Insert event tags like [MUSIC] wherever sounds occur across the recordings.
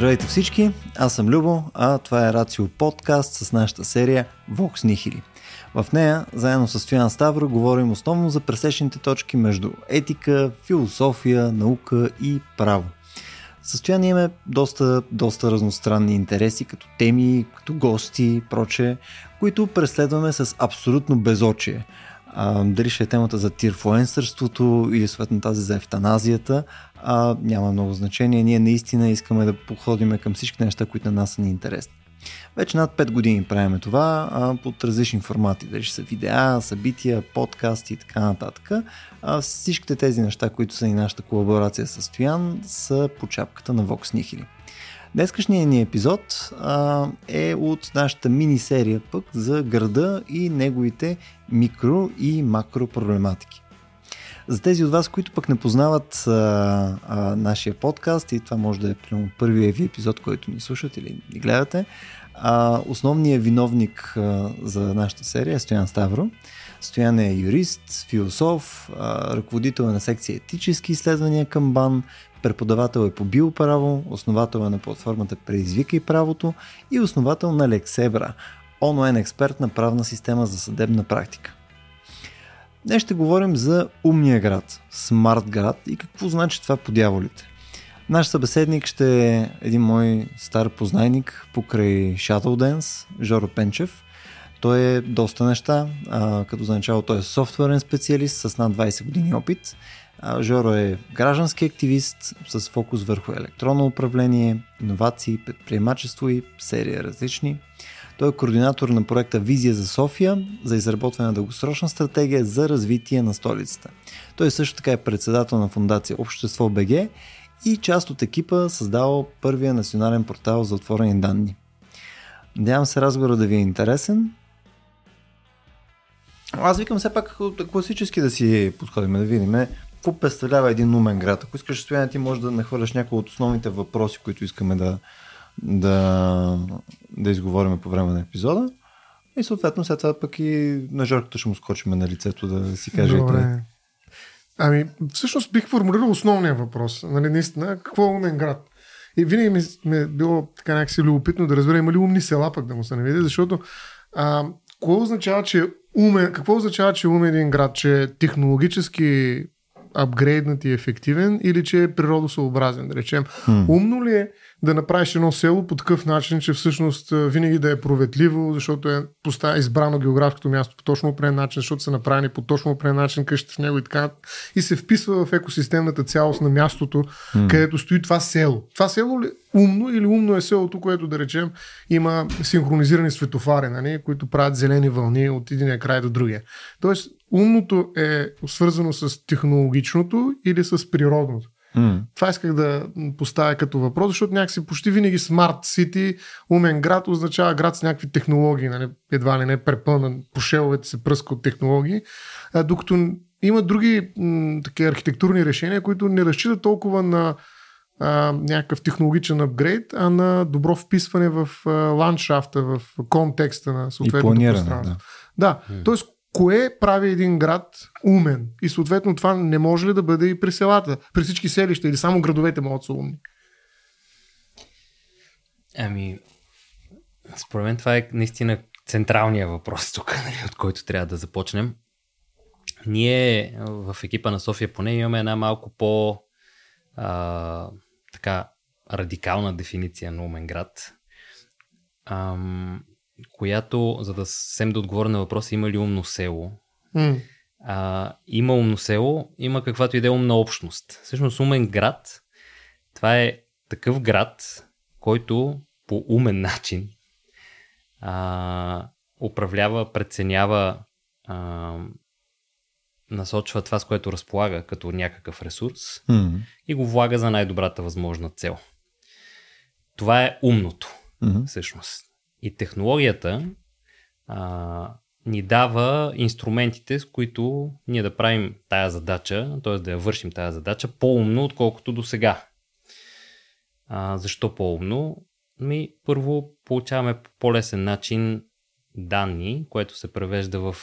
Здравейте всички, аз съм Любо, а това е Рацио подкаст с нашата серия Vox Nihili. В нея, заедно с Стоян Ставро, говорим основно за пресечните точки между етика, философия, наука и право. Състояние имаме доста, доста разностранни интереси, като теми, като гости и проче, които преследваме с абсолютно безочие. А, дали ще е темата за тирфуенсърството или съответно тази за ефтаназията, а, няма много значение. Ние наистина искаме да походиме към всички неща, които на нас са ни интересни. Вече над 5 години правиме това а, под различни формати, дали ще са видеа, събития, подкасти и така нататък. А, всичките тези неща, които са и нашата колаборация с Стоян, са по чапката на Vox Nihili. Днескашният ни епизод а, е от нашата мини-серия пък за града и неговите микро и макро проблематики. За тези от вас, които пък не познават а, а, нашия подкаст и това може да е първият ви епизод, който ни слушате или ни гледате, а, основният виновник а, за нашата серия е Стоян Ставро. Стоян е юрист, философ, а, ръководител е на секция етически изследвания към БАН, преподавател е по биоправо, основател е на платформата Предизвикай правото и основател на Лексебра, онлайн експерт на правна система за съдебна практика. Днес ще говорим за умния град, смарт град и какво значи това по дяволите. Наш събеседник ще е един мой стар познайник покрай Dance, Жоро Пенчев. Той е доста неща, а, като за начало той е софтуерен специалист с над 20 години опит. А, Жоро е граждански активист с фокус върху електронно управление, иновации, предприемачество и серия различни. Той е координатор на проекта Визия за София за изработване на дългосрочна стратегия за развитие на столицата. Той също така е председател на фундация Общество БГ и част от екипа създал първия национален портал за отворени данни. Надявам се разговора да ви е интересен. Аз викам все пак класически да си подходим, да видим какво представлява един умен град. Ако искаш стояне, ти можеш да нахвърляш някои от основните въпроси, които искаме да, да, да изговорим по време на епизода. И съответно след това пък и на Жорката ще му скочим на лицето да си каже. Добре. Ами, всъщност бих формулирал основния въпрос. Нали, наистина, какво е умен град? И винаги ми, ми е било така някакси любопитно да разбера има ли умни села пък да му се не види, защото а, какво означава, че умен, какво означава, че е умен един град? Че е технологически апгрейднат и ефективен или че е природосъобразен, да речем. Hmm. Умно ли е да направиш едно село по такъв начин, че всъщност винаги да е проветливо, защото е избрано географското място по точно определен начин, защото са направени по точно определен начин къщите в него и така. И се вписва в екосистемната цялост на мястото, mm. където стои това село. Това село ли умно или умно е селото, което да речем има синхронизирани светофари, нали, които правят зелени вълни от единия край до другия. Тоест, умното е свързано с технологичното или с природното. Mm. Това исках да поставя като въпрос, защото някакси почти винаги Smart City, умен град, означава град с някакви технологии, нали? едва ли не препълнен, по шеловете се пръска от технологии, а, докато има други м- такива архитектурни решения, които не разчитат толкова на а, някакъв технологичен апгрейд, а на добро вписване в а, ландшафта, в контекста на съответното пространство. Да, да. т.е кое прави един град умен. И съответно това не може ли да бъде и при селата, при всички селища или само градовете могат са умни? Ами, според мен това е наистина централния въпрос тук, [LAUGHS] нали, от който трябва да започнем. Ние в екипа на София поне имаме една малко по а, така радикална дефиниция на умен град. Ам, която, за да съвсем да отговоря на въпроса, има ли умно село? Mm. А, има умно село, има каквато и да е умна общност. Всъщност умен град, това е такъв град, който по умен начин а, управлява, преценява, а, насочва това, с което разполага като някакъв ресурс mm. и го влага за най-добрата възможна цел. Това е умното, mm-hmm. всъщност. И технологията а, ни дава инструментите, с които ние да правим тая задача, т.е. да я вършим тая задача по-умно, отколкото до сега. А, защо по-умно? Ми, първо получаваме по по-лесен начин данни, което се превежда в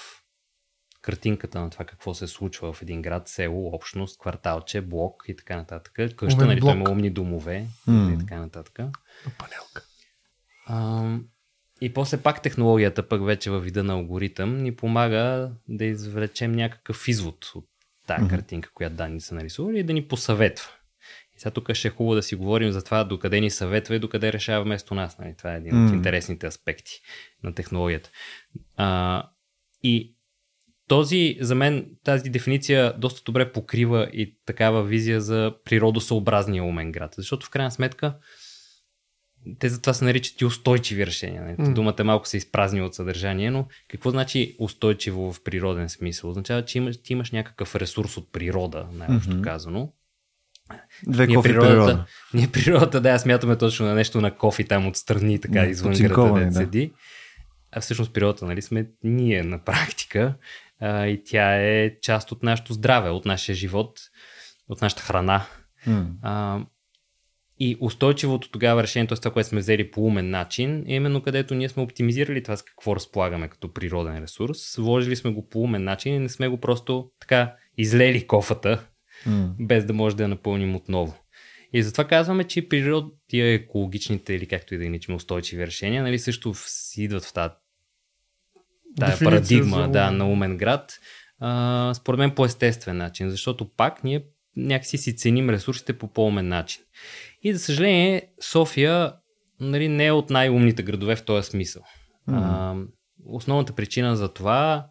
картинката на това какво се случва в един град, село, общност, кварталче, блок и така нататък. Къща, нали, има умни домове М. и така нататък. Панелка. И после пак технологията, пък вече във вида на алгоритъм, ни помага да извлечем някакъв извод от тази Мгм. картинка, която данни са нарисували и да ни посъветва. И сега тук ще е хубаво да си говорим за това докъде ни съветва и докъде решава вместо нас. Нали? Това е един от М. интересните аспекти на технологията. А, и този, за мен, тази дефиниция доста добре покрива и такава визия за природосъобразния умен град. Защото в крайна сметка те затова се наричат и устойчиви решения. Нали? М. Думата малко се изпразни от съдържание, но какво значи устойчиво в природен смисъл? Означава, че имаш, ти имаш някакъв ресурс от природа, най-общо Мгм. казано. Две Ние кофи природата, природа. ние природата, да, смятаме точно на нещо на кофи там отстрани, така М, извън града, да седи. А всъщност природата, нали, сме ние на практика а, и тя е част от нашето здраве, от нашия живот, от нашата храна. М. А, и устойчивото тогава решение, т.е. това, което сме взели по умен начин, е именно където ние сме оптимизирали това с какво разполагаме като природен ресурс, вложили сме го по умен начин и не сме го просто така излели кофата, М. без да може да я напълним отново. И затова казваме, че природ, тия екологичните или както и да ги наричаме устойчиви решения, нали, също си идват в тази, Дефиниция парадигма за да, на умен град, а, според мен по естествен начин, защото пак ние някакси си ценим ресурсите по по-умен начин. И за съжаление, София нали, не е от най-умните градове в този смисъл. А, основната причина за това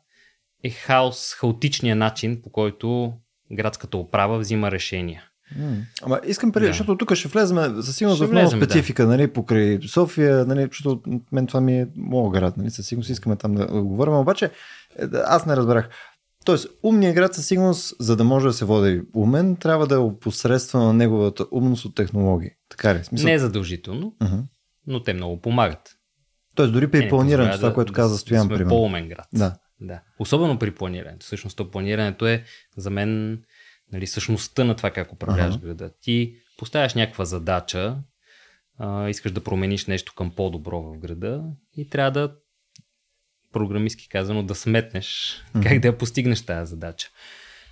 е хаос, хаотичния начин, по който градската управа взима решения. М. Ама искам преди, Да. защото тук ще влезем със сигурност в много влезем, да. специфика, нали, покрай София, нали, защото мен това ми е моят град, нали, със сигурност искаме там да говорим, обаче е, аз не разбрах. Тоест, умният град със сигурност, за да може да се води умен, трябва да е опосредства на неговата умност от технологии. Така ли? Смисъл? Не е задължително, Мгм. но те много помагат. Тоест, дори при ни планирането, това, да- което да- каза да Стоян, сме примерно. по-умен град. Да. да. Особено при планирането. Всъщност, то планирането е за мен нали, същността на това как управляваш Ага. града. Ти поставяш някаква задача, а, искаш да промениш нещо към по-добро в града и трябва да програмистски казано да сметнеш Мгм. как да я постигнеш тази задача.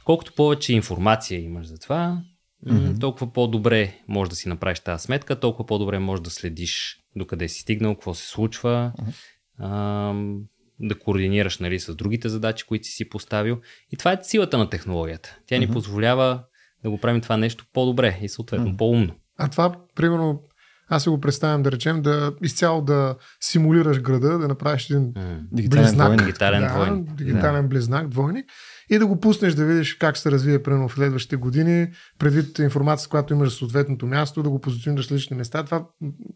Колкото повече информация имаш за това, Мгм. толкова по-добре можеш да си направиш тази сметка, толкова по-добре можеш да следиш докъде си стигнал, какво се случва, Мгм. ам, да координираш нали, с другите задачи, които си си поставил. И това е силата на технологията. Тя ни Мгм. позволява да го правим това нещо по-добре и съответно Мгм. по-умно. А това, примерно, аз си го представям да речем, да изцяло да симулираш града, да направиш един. Дигитален близнак. Дигитален да, двойник, Дигитален близнак, двойник. И да го пуснеш да видиш как се развие примерно в следващите години, предвид информацията, която имаш за съответното място, да го позиционираш лични места. Това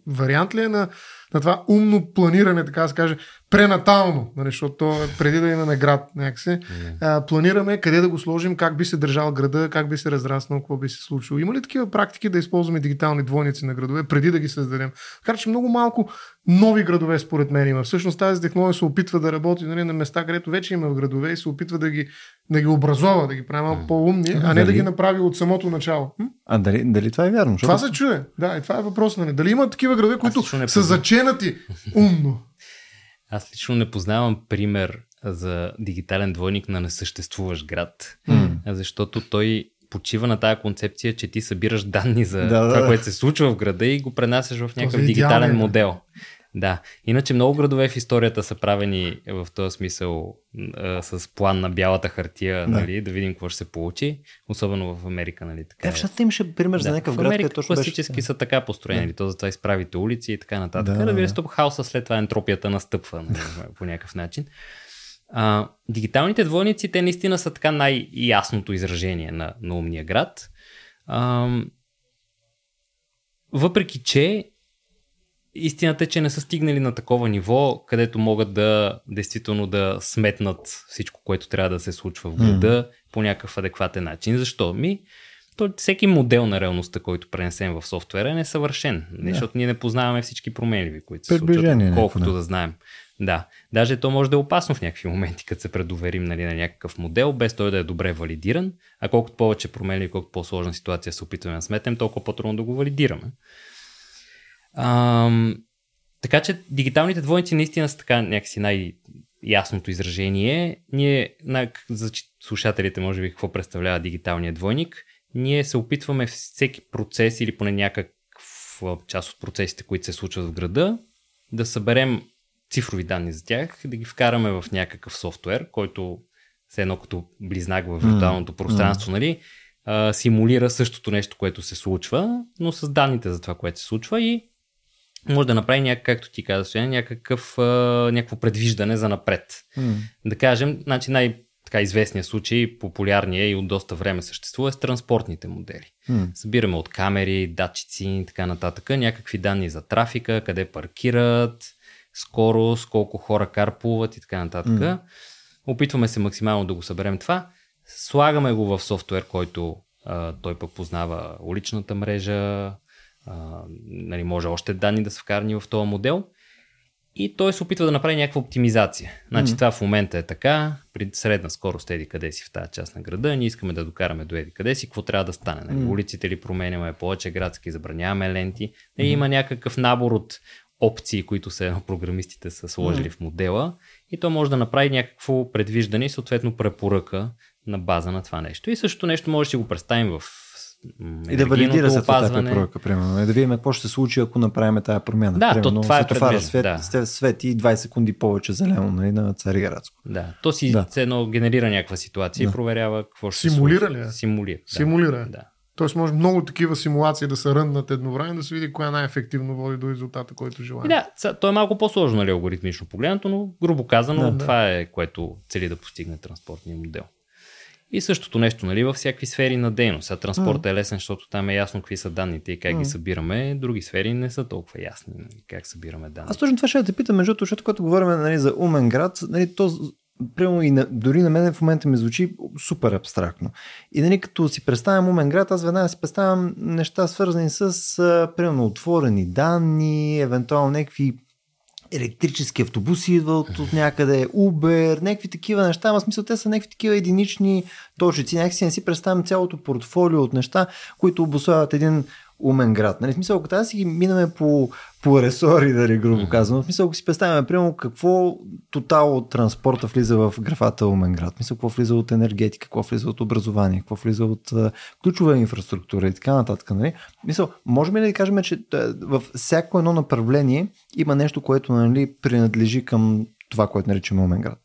вариант ли е на, на това умно планиране, така да се каже, пренатално, нали, защото то е преди да имаме град някакси. А, планираме къде да го сложим, как би се държал града, как би се разраснал, какво би се случило. Има ли такива практики да използваме дигитални двойници на градове преди да ги създадем? Така че много малко нови градове според мен има. Всъщност тази технология се опитва да работи нали, на места, където вече има в градове и се опитва да ги, да ги образова, да ги прави малко по-умни, а не да Дали? ги направи от самото начало. М? А дали, дали това е вярно? Това се чуе. Да, и това е въпрос. Нали? Дали има такива градове, които не са заченати умно? Аз лично не познавам пример за дигитален двойник на несъществуващ град, М. защото той почива на тази концепция, че ти събираш данни за Да, това, да. което се случва в града и го пренасяш в някакъв е дигитален идеалният. модел. Да. Иначе много градове в историята са правени в този смисъл а, с план на бялата хартия, Да. нали, да видим какво ще се получи. Особено в Америка, нали, така Е, е. в щатите имаше пример за Да. някакъв в град, Америка където точно беше... класически са така построени. Да. То затова изправите улици и така нататък. Да, Да, да, Разбира да. се, тук хаоса след това ентропията настъпва нали, [LAUGHS] по някакъв начин. А, дигиталните двойници, те наистина са така най-ясното изражение на, на умния град. А, въпреки, че истината е, че не са стигнали на такова ниво, където могат да действително да сметнат всичко, което трябва да се случва в града по някакъв адекватен начин. Защо? Ми, то, всеки модел на реалността, който пренесем в софтуера е несъвършен, да. защото ние не познаваме всички променливи, които се случват, колкото да знаем. Да, даже то може да е опасно в някакви моменти, като се предоверим нали, на някакъв модел, без той да е добре валидиран, а колкото повече променливи, колкото по-сложна ситуация се опитваме да сметнем, толкова по-трудно да го валидираме. Ам, така че дигиталните двойници наистина са така някакси най- ясното изражение. Ние, за слушателите, може би, какво представлява дигиталният двойник, ние се опитваме всеки процес или поне някаква част от процесите, които се случват в града, да съберем цифрови данни за тях, да ги вкараме в някакъв софтуер, който все едно като близнак в виртуалното пространство, mm. нали, а, симулира същото нещо, което се случва, но с данните за това, което се случва и може да направи някак, както ти каза, Стоян, някакъв, а, някакво предвиждане за напред. Mm. Да кажем, значи най- така известния случай, популярния и от доста време съществува, е с транспортните модели. Mm. Събираме от камери, датчици и така нататък, някакви данни за трафика, къде паркират, скорост, колко хора карпуват и така нататък. Mm. Опитваме се максимално да го съберем това. Слагаме го в софтуер, който а, той пък познава уличната мрежа, а, нали, може още данни да са вкарани в този модел. И той се опитва да направи някаква оптимизация. Значи mm-hmm. това в момента е така, при средна скорост еди къде си в тази част на града, ние искаме да докараме до еди къде си, какво трябва да стане. Нали? Mm-hmm. Улиците ли променяме, повече градски, забраняваме ленти. Mm-hmm. Има някакъв набор от опции, които са [LAUGHS] програмистите са сложили mm-hmm. в модела и то може да направи някакво предвиждане и съответно препоръка на база на това нещо. И същото нещо може да си го представим в и да валидира се тази препоръка, примерно. И да видим какво ще се случи, ако направим тази промяна. Да, примерно, то, това е предвиждане. свет, да. свети 20 секунди повече зелено нали, на Цариградско. Да, то си да. едно генерира някаква ситуация да. и проверява какво ще Симулира се случи. ли? Симулира. Симулира. Да. Тоест може много такива симулации да се ръннат едновременно, да се види коя най-ефективно води до резултата, който желаем. Да, то е малко по-сложно нали, алгоритмично погледнато, но грубо казано да, това да. е което цели да постигне транспортния модел. И същото нещо нали, във всякакви сфери на дейност. А транспортът mm. е лесен, защото там е ясно какви са данните и как mm. ги събираме. Други сфери не са толкова ясни нали, как събираме данни. Аз точно това ще те питам, между защото когато говорим нали, за умен град, нали, то Прямо и на, дори на мен в момента ми звучи супер абстрактно. И нали, като си представям умен град, аз веднага си представям неща свързани с а, примерно отворени данни, евентуално някакви електрически автобуси идват от някъде, Uber, някакви такива неща, ама смисъл те са някакви такива единични точици. Някакси не си представям цялото портфолио от неща, които обославят един умен град. Нали? В смисъл, ако тази си ги минаме по, по ресори, дали грубо казвам, в смисъл, ако си представяме, примерно, какво тотал от транспорта влиза в графата умен град, в смисъл, какво влиза от енергетика, какво влиза от образование, какво влиза от uh, ключова инфраструктура и така нататък. Нали? Мисъл, можем ли да кажем, че във всяко едно направление има нещо, което нали, принадлежи към това, което наричаме умен град?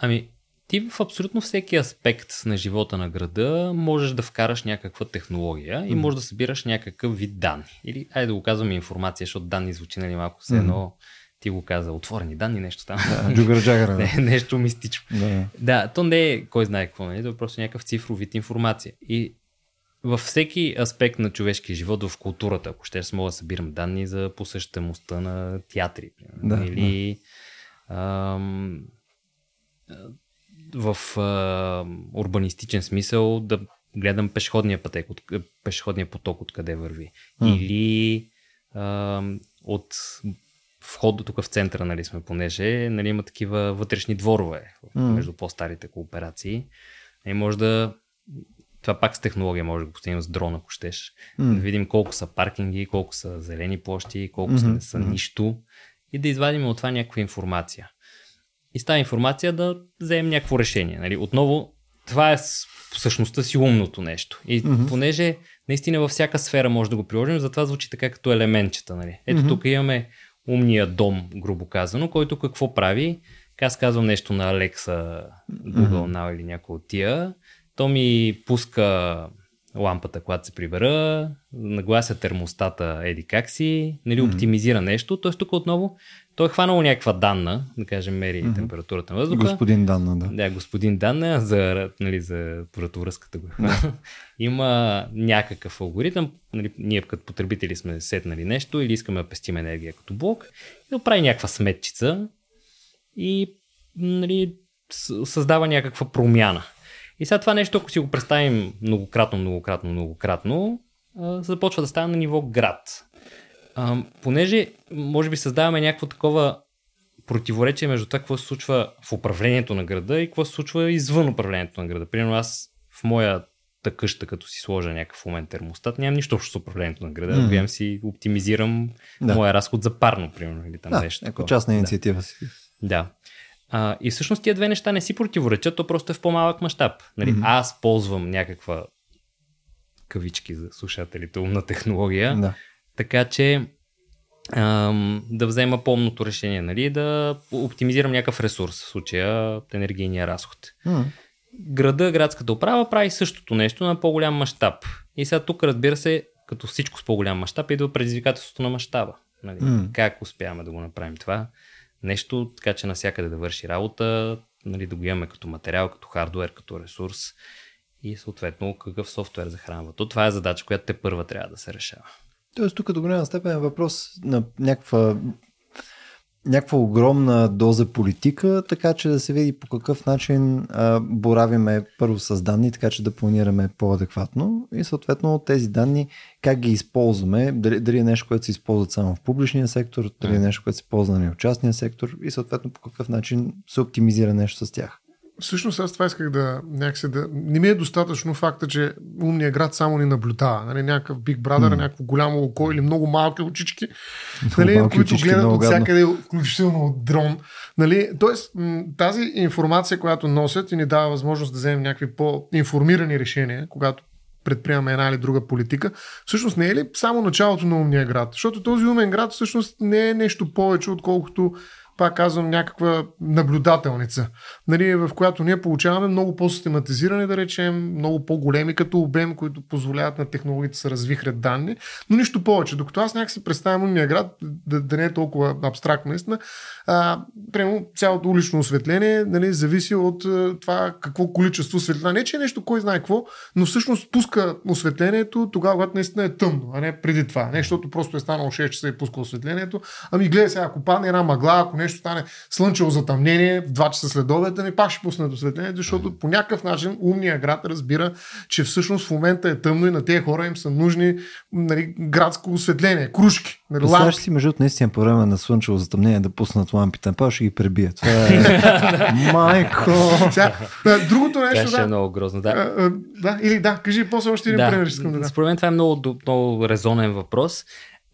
Ами, ти в абсолютно всеки аспект на живота на града можеш да вкараш някаква технология и можеш да събираш някакъв вид данни. Или, айде да го казваме информация, защото данни звучи нали малко все едно ти го каза, отворени данни, нещо там. Да, [LAUGHS] не, нещо мистично. Да. да, то не е кой знае какво, нали? то е просто някакъв цифров вид информация. И във всеки аспект на човешкия живот, в културата, ако ще мога да събирам данни за посещаемостта на театри, да, или да. Ам, в а, урбанистичен смисъл да гледам пешеходния, пътек, от, пешеходния поток откъде върви. Mm. Или а, от входа тук в центъра, нали сме, понеже нали, има такива вътрешни дворове mm. между по-старите кооперации. И може да това пак с технология може да го постигнем с дрон, ако щеш. Mm. Да видим колко са паркинги, колко са зелени площи, колко mm-hmm. са, не са нищо и да извадим от това някаква информация и с тази информация да вземем някакво решение. Нали? Отново, това е всъщността си умното нещо. И mm-hmm. понеже наистина във всяка сфера може да го приложим, затова звучи така като елементчета. Нали? Ето mm-hmm. тук имаме умния дом, грубо казано, който какво прави? Аз казвам нещо на Alexa, Google mm-hmm. Now или някой от тия. То ми пуска лампата, когато се прибера, наглася термостата еди как си, нали, mm-hmm. оптимизира нещо. Тоест тук отново той е хванал някаква данна, да кажем, мери mm-hmm. температурата на въздуха. Господин Данна, да. Да, господин Данна за, нали, за вратовръзката го е [LAUGHS] Има някакъв алгоритъм, нали, ние като потребители сме сетнали нещо или искаме да пестим енергия като блок и да прави някаква сметчица и нали, създава някаква промяна. И сега това нещо, ако си го представим многократно, многократно, многократно, започва да става на ниво град. А, понеже, може би, създаваме някакво такова противоречие между това, какво се случва в управлението на града и какво се случва извън управлението на града. Примерно аз в моя къща, като си сложа някакъв момент термостат, нямам нищо общо с управлението на града. Mm-hmm. си оптимизирам да. моя разход за парно, примерно. Или там да, нещо ако частна инициатива да. си. Да. А, и всъщност тия две неща не си противоречат, то просто е в по-малък мащаб. Нали, mm-hmm. Аз ползвам някаква кавички за слушателите умна технология, Да. така че ам, да взема помното решение, нали, да оптимизирам някакъв ресурс, в случая енергийния разход. М. Града, градската управа прави същото нещо на по-голям мащаб. И сега тук, разбира се, като всичко с по-голям мащаб, идва предизвикателството на мащаба. Нали? М. Как успяваме да го направим това? Нещо, така че навсякъде да върши работа, нали, да го имаме като материал, като хардуер, като ресурс и съответно какъв софтуер захранва. То това е задача, която те първа трябва да се решава. Тоест тук до голяма степен е въпрос на някаква някаква огромна доза политика, така че да се види по какъв начин а, боравиме първо с данни, така че да планираме по-адекватно и съответно тези данни как ги използваме, дали, дали е нещо, което се използва само в публичния сектор, дали е нещо, което се ползва в частния сектор и съответно по какъв начин се оптимизира нещо с тях. Всъщност аз това исках да някакси да... Не ми е достатъчно факта, че умният град само ни наблюдава. Нали, някакъв Big Brother, М. някакво голямо око или много малки очички, нали, малки които очички, гледат от всякъде, включително от дрон. Нали? Тоест, тази информация, която носят и ни дава възможност да вземем някакви по-информирани решения, когато предприемаме една или друга политика, всъщност не е ли само началото на умния град? Защото този умен град всъщност не е нещо повече, отколкото пак казвам, някаква наблюдателница, нали, в която ние получаваме много по-систематизирани, да речем, много по-големи като обем, които позволяват на технологиите да се развихрят данни, но нищо повече. Докато аз някак си представям умния град, да, да не е толкова абстрактно, наистина, а, примерно цялото улично осветление нали, зависи от а, това какво количество светлина. Не, че е нещо кой знае какво, но всъщност пуска осветлението тогава, когато наистина е тъмно, а не преди това. Не, защото просто е станало 6 часа и пуска осветлението. Ами гледай сега, ако падне една мъгла, ако нещо стане слънчево затъмнение, в 2 часа след обед, ми пак ще пуснат осветлението, защото по някакъв начин умния град разбира, че всъщност в момента е тъмно и на тези хора им са нужни нали, градско осветление, кружки, нали, Представяш си, между наистина по време на слънчево затъмнение да пуснат лампите, па ще ги пребие. Това е... [LAUGHS] Майко! Сега, другото нещо, Това ще е да, много грозно. Да. а, а, да, или да, кажи после още един пример, ще искам да дам. Според мен това е много, много резонен въпрос.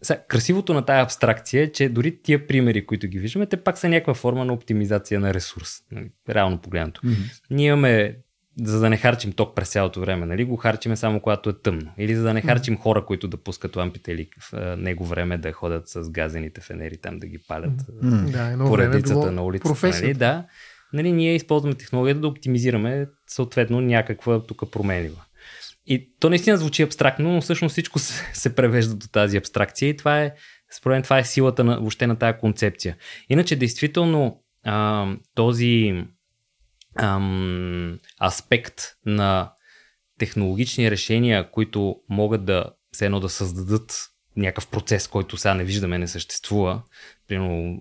Сега, красивото на тая абстракция е, че дори тия примери, които ги виждаме, те пак са някаква форма на оптимизация на ресурс. нали, Реално погледнато. Mm-hmm. Ние имаме, за да не харчим ток през цялото време, нали, го харчиме само когато е тъмно. Или за да не харчим хора, които да пускат лампите или в него време да ходят с газените фенери там да ги палят М. Да, поредицата на улицата. професията. Нали? Да. Нали, ние използваме технологията да оптимизираме съответно някаква тук променлива. И то наистина звучи абстрактно, но всъщност всичко се, превежда до тази абстракция и това е, според мен, това е силата на, въобще на тази концепция. Иначе, действително, а, този ам, аспект на технологични решения, които могат да все едно да създадат някакъв процес, който сега не виждаме, не съществува. Примерно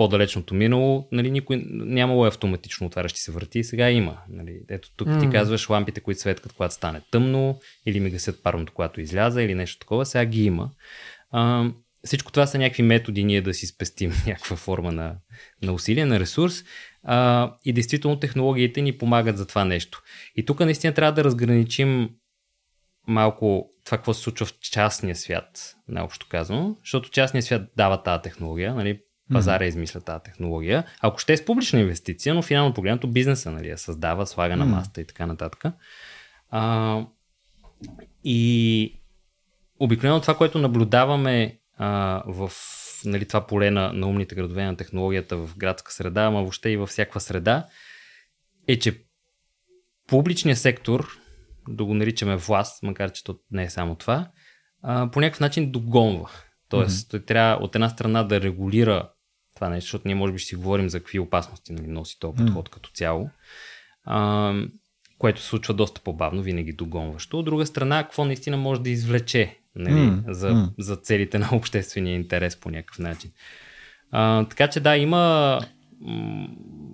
по-далечното минало, нали, никой нямало е автоматично отварящи се врати, сега има. Нали. Ето тук ти М. казваш лампите, които светкат, когато стане тъмно, или ми гасят парното, когато изляза, или нещо такова, сега ги има. А, всичко това са някакви методи ние да си спестим [LAUGHS] някаква форма на, на усилие, на ресурс. А, и действително технологиите ни помагат за това нещо. И тук наистина трябва да разграничим малко това, какво се случва в частния свят, наобщо казано, защото частния свят дава тази технология, нали, пазара измисля тази технология. Ако ще е с публична инвестиция, но финално погледнато бизнеса нали, я създава, слага на маста и така нататък. А, и обикновено това, което наблюдаваме а, в нали, това поле на, на умните градове на технологията в градска среда, ама въобще и във всякаква среда, е, че публичният сектор, да го наричаме власт, макар че то не е само това, а, по някакъв начин догонва. Тоест, той трябва от една страна да регулира това нещо, защото ние може би ще си говорим за какви опасности нали, носи този подход като цяло, а, което се случва доста по-бавно, винаги догонващо. От друга страна, какво наистина може да извлече нали, М, за, м. за целите на обществения интерес по някакъв начин. А, така че да, има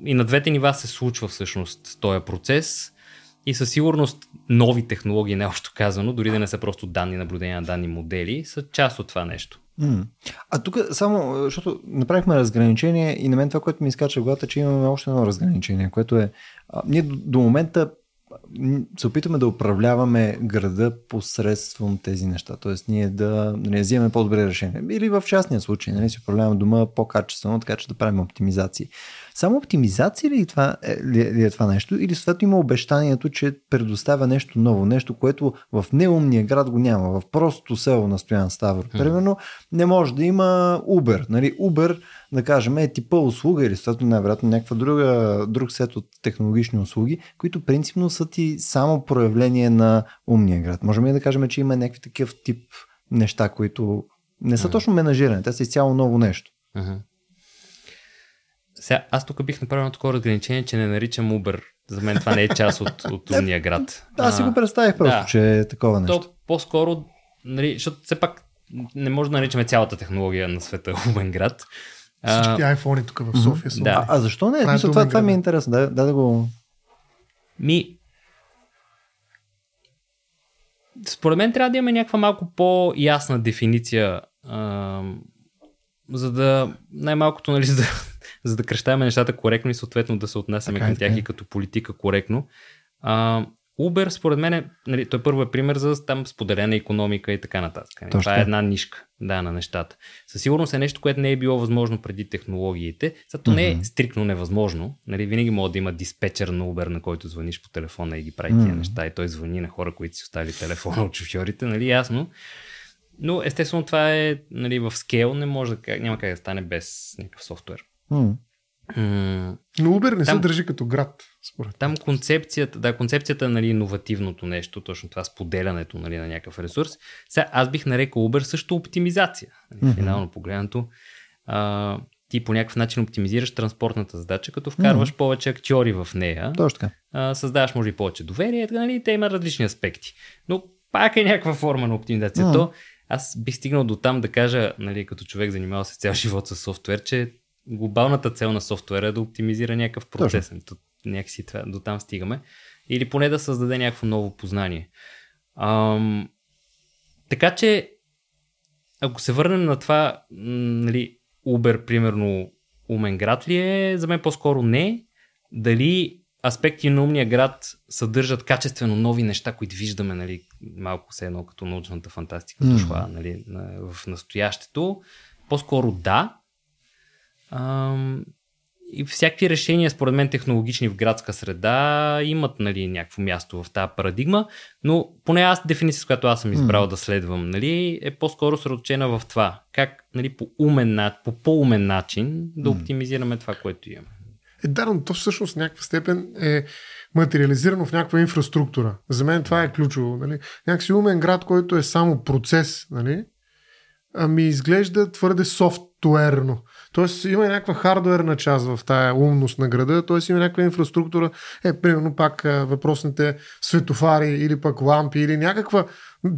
и на двете нива се случва всъщност този процес и със сигурност нови технологии, необщо казано, дори да не са просто данни, наблюдения на данни модели, са част от това нещо. А тук само, защото направихме разграничение и на мен това, което ми изкача главата, че имаме още едно разграничение, което е, а, ние до, до момента се опитваме да управляваме града посредством тези неща. Тоест ние да не вземем по-добре решения. Или в частния случай, нали, си управляваме дома по-качествено, така че да правим оптимизации. Само оптимизация ли е това, е, ли е това нещо? Или съответно има обещанието, че предоставя нещо ново, нещо, което в неумния град го няма. В простото село на Стоян Ставро, примерно, не може да има Uber. Нали? Uber да кажем, е типа услуга или съответно най-вероятно някаква друга, друг сет от технологични услуги, които принципно са ти само проявление на умния град. Можем ли да кажем, че има някакви такъв тип неща, които не са точно менажирани, те са изцяло ново нещо. Uh-huh. Сега, аз тук бих направил такова разграничение, че не наричам Uber. За мен това не е част от, от умния град. Да, аз си го представих просто, да. че е такова нещо. То по-скоро, нали, защото все пак не може да наричаме цялата технология на света [LAUGHS] умен град. Всички iPhone тук в София са. Да. А, а защо не? Мисля, това, това ми е интересно. Да, да, да го... Ми, според мен трябва да имаме някаква малко по-ясна дефиниция, а, за да най-малкото, нали, за да, за да кръщаваме нещата коректно и съответно да се отнасяме към е, тях и като политика коректно. А, Uber, според мен, е, нали, той първо е пример за там споделена економика и така нататък. Нали? Това е една нишка да, на нещата. Със сигурност е нещо, което не е било възможно преди технологиите. Зато mm-hmm. не е стрикно невъзможно. Нали, винаги може да има диспетчер на Uber, на който звъниш по телефона и ги прави mm-hmm. тия неща. И той звъни на хора, които си оставили телефона от шофьорите. Нали, ясно. Но естествено това е нали, в скейл, не може да, няма как да стане без някакъв софтуер. Mm. Но Uber не там, се държи като град, според Там концепцията, да, концепцията е нали, иновативното нещо, точно това споделянето нали, на някакъв ресурс. Сега аз бих нарекал Uber също оптимизация. Нали, mm-hmm. Финално погледнато. А, ти по някакъв начин оптимизираш транспортната задача, като вкарваш mm-hmm. повече актьори в нея. Точно така. А, създаваш може и повече доверие, нали, те има различни аспекти. Но пак е някаква форма на оптимизация. Mm-hmm. То, аз бих стигнал до там да кажа, нали, като човек занимавал се цял [LAUGHS] живот с софтуер, че глобалната цел на софтуера е да оптимизира някакъв процес. Точно. Някакси това, до там стигаме. Или поне да създаде някакво ново познание. Ам, така че, ако се върнем на това, нали, Uber, примерно, умен град ли е? За мен по-скоро не. Дали аспекти на умния град съдържат качествено нови неща, които виждаме, нали, малко се едно като научната фантастика mm. дошла нали, в настоящето. По-скоро да, Ам, и всякакви решения, според мен, технологични в градска среда имат нали, някакво място в тази парадигма, но поне аз дефиниция, с която аз съм избрал mm. да следвам, нали, е по-скоро сръчена в това. Как нали, по, умен, по по-умен начин да оптимизираме това, което имаме. Е, да, но то всъщност в някаква степен е материализирано в някаква инфраструктура. За мен това е ключово. Нали? Някакси умен град, който е само процес, нали? ами изглежда твърде софтуерно. Тоест има някаква хардуерна част в тая умност на града, т.е. има някаква инфраструктура, е, примерно пак въпросните светофари или пък лампи или някаква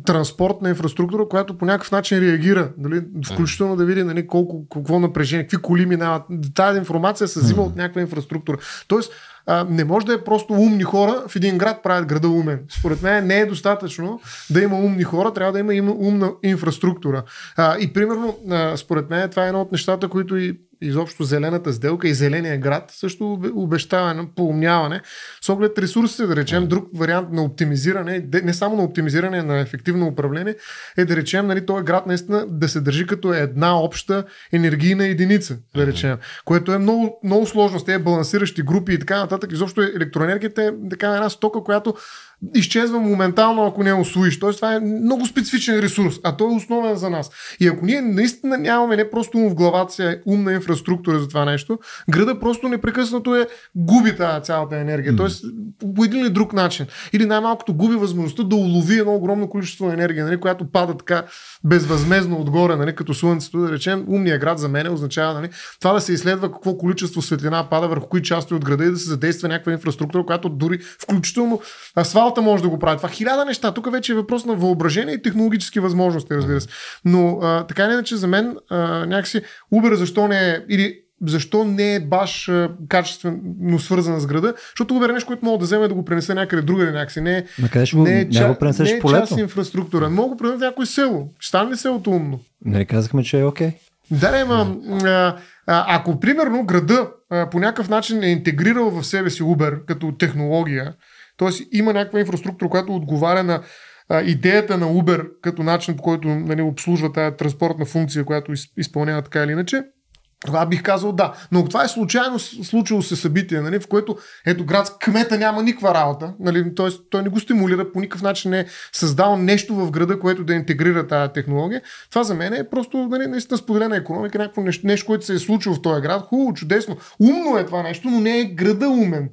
транспортна инфраструктура, която по някакъв начин реагира, дали, включително да види нали, колко, какво напрежение, какви коли минават. Тази информация се взима от някаква инфраструктура. Тоест, а, не може да е просто умни хора в един град правят града умен. Според мен не е достатъчно да има умни хора, трябва да има умна инфраструктура. А, и примерно, а, според мен това е едно от нещата, които и изобщо зелената сделка и зеления град също обещава на поумняване с оглед ресурсите, да речем, друг вариант на оптимизиране, не само на оптимизиране, на ефективно управление, е да речем, нали, този град наистина да се държи като една обща енергийна единица, да речем, което е много, много сложно с тези балансиращи групи и така нататък. Изобщо електроенергията е така една стока, която изчезва моментално, ако не освоиш. Тоест, това е много специфичен ресурс, а той е основен за нас. И ако ние наистина нямаме не просто в главата си умна инфраструктура за това нещо, града просто непрекъснато е губи тази цялата енергия. Mm. Тоест, по един или друг начин. Или най-малкото губи възможността да улови едно огромно количество енергия, нали, която пада така безвъзмезно отгоре, нали, като слънцето, да речем, умния град за мен означава нали, това да се изследва какво количество светлина пада върху кои части от града и да се задейства някаква инфраструктура, която дори включително асфалта може да го прави. Това хиляда неща. Тук вече е въпрос на въображение и технологически възможности, разбира се. Но а, така или иначе за мен а, някакси Uber защо не е или защо не е баш качествено свързана с града, защото Uber е нещо, което мога да вземе да го пренесе някъде другаде някакси. Не, Но къде ще не, е, ча, го пренесеш не е част инфраструктура. Мога да пренеса някой село. Ще стане ли селото умно? Нали казахме, че е окей. Okay. Да, не, ма, а, а, ако примерно града а, по някакъв начин е интегрирал в себе си Uber като технология, Тоест има някаква инфраструктура, която отговаря на идеята на Uber като начин, по който нали, обслужва тази транспортна функция, която из, изпълнява така или иначе, тогава бих казал да. Но това е случайно случило се събитие, нали, в което ето град кмета няма никаква работа. Нали, т.е. той не го стимулира, по никакъв начин не е създал нещо в града, което да интегрира тази технология. Това за мен е просто нали, наистина споделена економика, някакво нещо, нещо, което се е случило в този град. Хубаво, чудесно. Умно е това нещо, но не е града умен.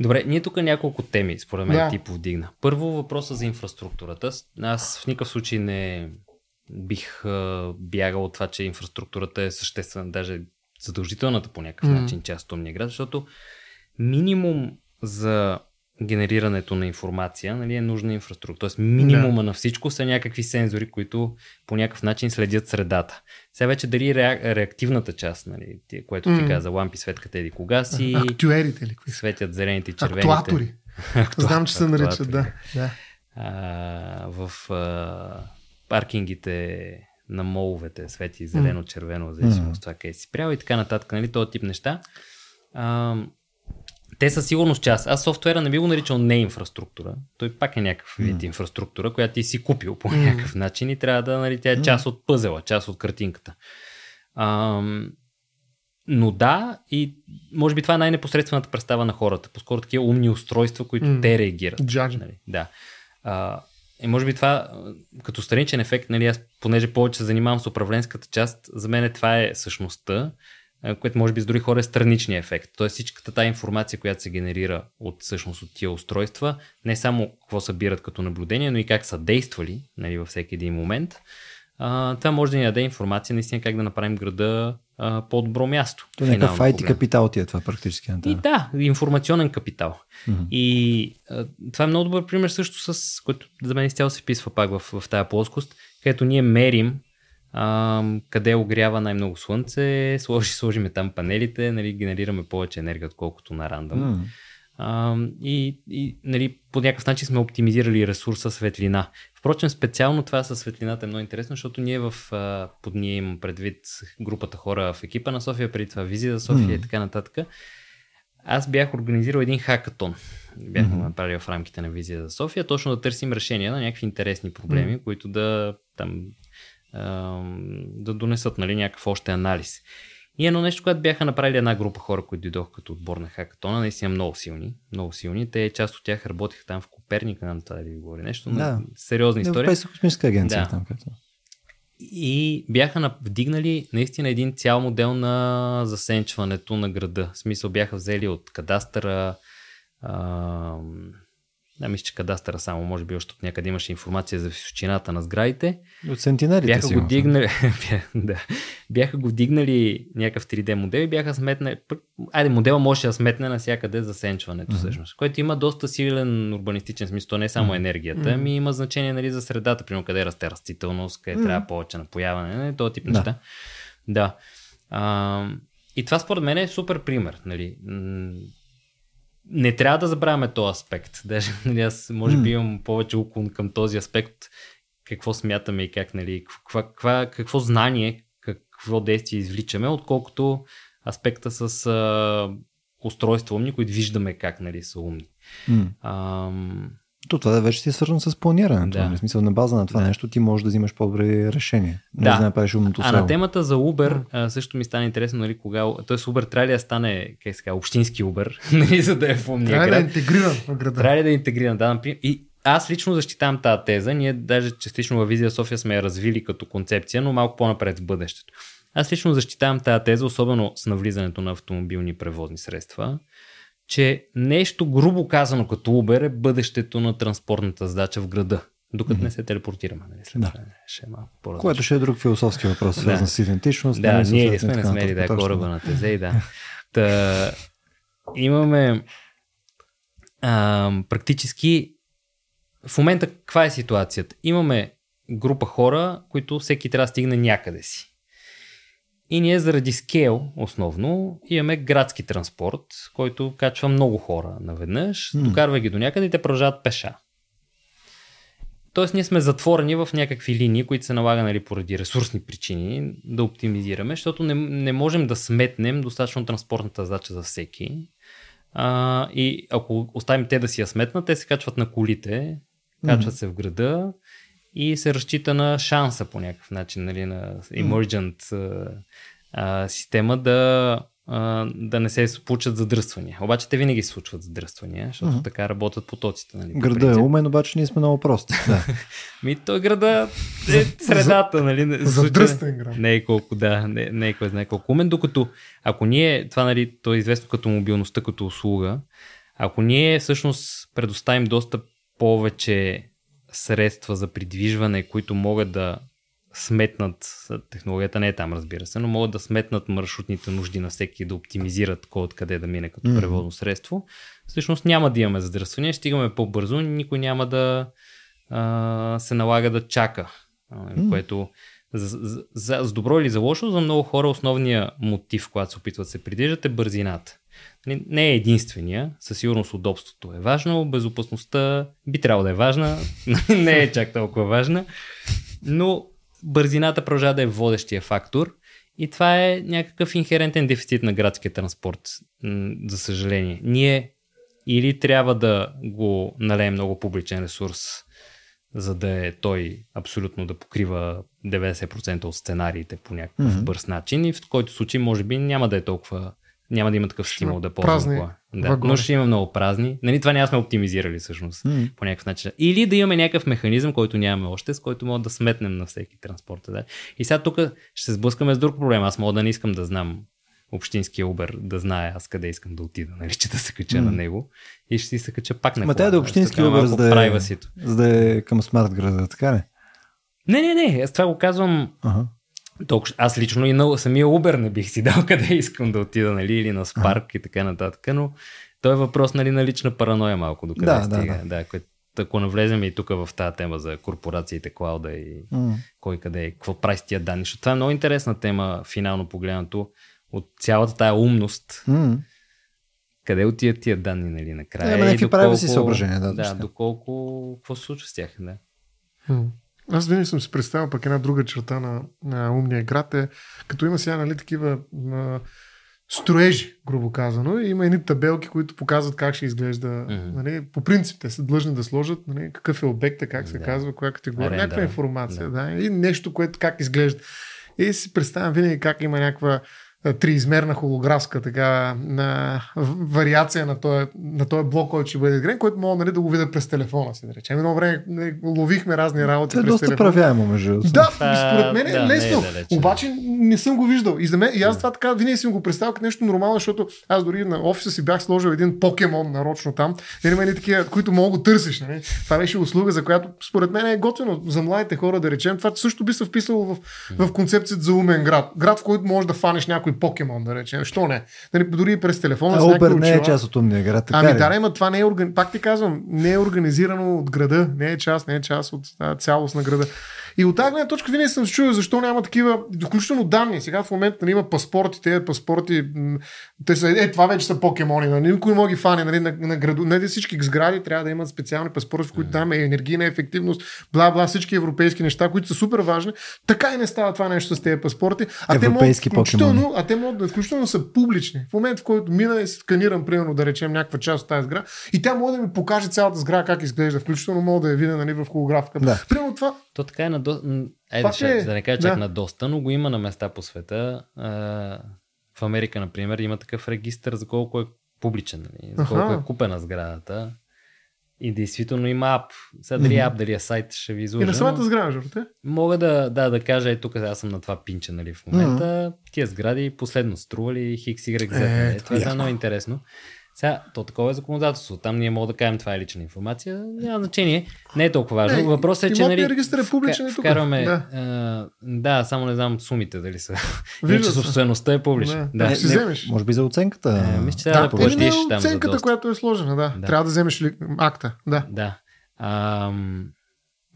Добре, ние тук няколко теми, според мен, да. ти повдигна. Първо въпроса за инфраструктурата. Аз в никакъв случай не, бих бягал от това, че инфраструктурата е съществена, даже задължителната по някакъв mm. начин част от умния град, защото минимум за генерирането на информация нали, е нужна инфраструктура. Тоест минимума да. на всичко са някакви сензори, които по някакъв начин следят средата. Сега вече дали реактивната част, нали, което mm. ти каза, лампи светката еди кога си. Актуерите ли? Светят зелените и червените. Актуатори. Знам, че се наричат, да. да. А, в а, паркингите на моловете, свети зелено, червено, зависимо от това къде си спрял и така нататък, нали, този тип неща. А, те със сигурност част. Аз софтуера не би го наричал не инфраструктура. Той пак е някакъв вид mm. инфраструктура, която ти си купил по mm. някакъв начин и трябва да, нали, тя е част от пъзела, част от картинката. А, но да, и може би това е най-непосредствената представа на хората. По-скоро такива умни устройства, които mm. те реагират. Нали, да. А, и може би това, като страничен ефект, нали, аз понеже повече се занимавам с управленската част, за мен това е същността, което може би с други хора е страничния ефект. Тоест всичката тази информация, която се генерира от всъщност от тия устройства, не само какво събират като наблюдение, но и как са действали нали, във всеки един момент. А, това може да ни даде информация наистина как да направим града а, по-добро място. То е някакъв IT капитал ти е това практически. И да, информационен капитал. Mm-hmm. И а, това е много добър пример също с, който за мен изцяло се вписва пак в, в тази плоскост, където ние мерим а, къде огрява най-много слънце, сложи, сложиме там панелите, нали, генерираме повече енергия, отколкото на рандъм. Mm. А, и, и нали, по някакъв начин сме оптимизирали ресурса светлина. Впрочем, специално това със светлината е много интересно, защото ние в, под ние имам предвид групата хора в екипа на София, преди това визия за София mm. и така нататък. Аз бях организирал един хакатон. Бяхме mm-hmm. направили в рамките на визия за София, точно да търсим решения на някакви интересни проблеми, mm-hmm. които да, там, да донесат нали, някакъв още анализ. И едно нещо, което бяха направили една група хора, които дойдоха като отбор на хакатона, наистина много силни. Много силни. Те част от тях работиха там в Коперника, на това да ви говори нещо. Да. Сериозна история. Европейска космическа агенция да. там. Като... И бяха вдигнали наистина един цял модел на засенчването на града. В смисъл бяха взели от кадастъра, да, мисля, че кадастъра само, може би още от някъде имаше информация за височината на сградите. От сентинарите бяха го дигнали, [LAUGHS] да, бяха го дигнали някакъв 3D модел и бяха сметнали, айде модела може да сметне навсякъде засенчването mm-hmm. всъщност, което има доста силен урбанистичен смисъл, не е само mm-hmm. енергията, ами има значение нали, за средата, примерно къде расте растителност, къде mm-hmm. трябва повече напояване, нали, този тип да. неща. Да. А, и това според мен е супер пример. Нали не трябва да забравяме този аспект. Даже нали, аз може би имам повече уклон към този аспект, какво смятаме и как, нали, какво, какво, какво знание, какво действие извличаме, отколкото аспекта с а, устройства умни, които виждаме как нали, са умни. Mm. Ам... То това вече си е свързано с планирането. Да. В смисъл на база на това да. нещо ти можеш да взимаш по-добри решения. Не да. да правиш умното А на темата за Uber а, също ми стана интересно, нали, кога... Тоест Uber трябва ли да стане, как се общински Uber, [LAUGHS] нали, за да е в умния Трябва град. да е интегриран в града. Трябва ли да е интегриран, да, например. И аз лично защитавам тази теза. Ние даже частично във Визия София сме я развили като концепция, но малко по-напред в бъдещето. Аз лично защитавам тази теза, особено с навлизането на автомобилни превозни средства че нещо грубо казано като Uber е бъдещето на транспортната задача в града. Докато mm-hmm. не се телепортираме. Нали? След да. ще е малко по Което ще е друг философски въпрос, свързан да. с идентичност. Да, нали, ние сме не смели да е кораба на тези и да. Та, имаме а, практически в момента каква е ситуацията? Имаме група хора, които всеки трябва да стигне някъде си. И ние заради скейл основно имаме градски транспорт, който качва много хора наведнъж, mm. докарва ги до някъде и те продължават пеша. Тоест ние сме затворени в някакви линии, които се налага нали, поради ресурсни причини да оптимизираме, защото не, не можем да сметнем достатъчно транспортната задача за всеки. А, и ако оставим те да си я сметнат, те се качват на колите, качват се в града и се разчита на шанса по някакъв начин, нали, на emergent а, а, система да, а, да не се случат задръствания. Обаче те винаги се случват задръствания, защото Мгм. така работят потоците. Нали, по Града е умен, обаче ние сме много прости. Да. [LAUGHS] Ми той града е средата, нали? Задръстен град. Не е колко, да, не, не е кой знае колко умен, докато ако ние, това нали, то е известно като мобилността като услуга, ако ние всъщност предоставим доста повече средства за придвижване, които могат да сметнат, технологията не е там разбира се, но могат да сметнат маршрутните нужди на всеки да оптимизират кой откъде да мине като превозно средство, всъщност няма да имаме задръствания, стигаме по-бързо, никой няма да а, се налага да чака, което за, за, за, с добро или за лошо, за много хора основният мотив, когато се опитват да се придвижат е бързината. Не- Не е единствения, със сигурност удобството е важно, безопасността би трябвало да е важна, [LAUGHS] не е чак толкова важна, но бързината продължава да е водещия фактор и това е някакъв инхерентен дефицит на градския транспорт, за съжаление. Ние или трябва да го налеем много публичен ресурс, за да е той абсолютно да покрива 90% от сценариите по някакъв Мгм. бърз начин и в който случай може би няма да е толкова няма да има такъв стимул да ползвам празни кола. Да, вагони. но ще има много празни. Нали, това няма сме оптимизирали всъщност М. по някакъв начин. Или да имаме някакъв механизъм, който нямаме още, с който мога да сметнем на всеки транспорт. Да. И сега тук ще се сблъскаме с друг проблем. Аз мога да не искам да знам общинския Uber, да знае аз къде искам да отида, нали, че да се кача на М. него и ще си се кача пак на Ма кола. тя да е нали, общински образ малко да е, за да е към смарт града, така ли? Не, не, не, аз това го казвам Ага. Толкова, аз лично и на самия Uber не бих си дал [LAUGHS] къде искам да отида, нали, или на Spark и така нататък, но той е въпрос нали, на лична параноя малко, докъде Да, да, стига. да. да което, ако навлезем и тук в тази тема за корпорациите, клауда и М. кой къде е, какво прави с тия данни, защото това е много интересна тема, финално погледнато, от цялата тая умност, М. къде отиват тия данни, нали, накрая. Има и някакви privacy съображения, да, Да, доколко, какво се случва с тях, да. М. Аз винаги съм си представил пък една друга черта на, на умния град е, като има сега нали, такива а, строежи, грубо казано, и има едни табелки, които показват как ще изглежда. Мгм. Нали, по принцип те са длъжни да сложат нали, какъв е обекта, как се Да. казва, коя категория, Рендера. някаква информация. Да. И нещо, което как изглежда. И си представям винаги как има някаква триизмерна холографска така, на вариация на този, на този блок, който ще бъде изграден, който мога нали, да го видя през телефона си, да речем. Едно време нали, ловихме разни работи Това е през доста телефона. правяемо, между другото. Да, и според мен е да, не е лесно. обаче не съм го виждал. И, за мен, и аз това така винаги съм го представил като нещо нормално, защото аз дори на офиса си бях сложил един покемон нарочно там. И има едни такива, които мога го търсиш. Нали? Това беше услуга, за която според мен е готино за младите хора да речем. Това също би се вписало в, в концепцията за умен град. Град, в който можеш да фанеш някой покемон, да речем. Що не? Нали, дори и през телефона. А Uber не е част от умния град, така Ами да, ама това не е, органи... пак ти казвам, не е организирано от града, не е част, не е част от цялост на града. И от тази гледна точка винаги съм се чувал защо няма такива, включително данни. Сега в момента нали, има паспорти, тези паспорти, те са, е, това вече са покемони, нали, никой не може ги фане нали, на, на граду. Не всички сгради трябва да имат специални паспорти, в които там е енергийна ефективност, бла, бла, всички европейски неща, които са супер важни. Така и не става това нещо с тези паспорти. А те могат, Европейски включително, покемони. а те могат да включително са публични. В момента, в който мина и сканирам, примерно, да речем някаква част от тази сграда, и тя може да ми покаже цялата сграда как изглежда, включително мога да я видя нали, в холографката. Да. Примерно това, То така е на до... Айде, Пак ще, е, да не кажа чак да. на доста, но го има на места по света. А, в Америка, например, има такъв регистр за колко е публичен, нали? за колко е купена сградата. И действително има ап. Сега дали е ап, дали е сайт, ще ви и изложа. на самата сграда, между те. Мога да, да, да кажа, е тук аз съм на това пинче, нали, в момента. Тия сгради последно стрували Хикс, Y, Z. Е, Е, това е е много интересно. Сега, то такова е законодателство. Там ние можем да кажем това е лична информация. Няма значение. Не е толкова важно. Не, Въпросът е, че нали, регистър е публичен и вка- тук. Вкарваме, Да. да. да, само не знам сумите дали са. Вижда се. собствеността е публична. Да. Да. Не, си вземеш. Може би за оценката. Е, мисля, че трябва да, или платиш там за оценката, достъп. която е сложена, да. Да. Трябва да вземеш ли акта, да. Да. Ам,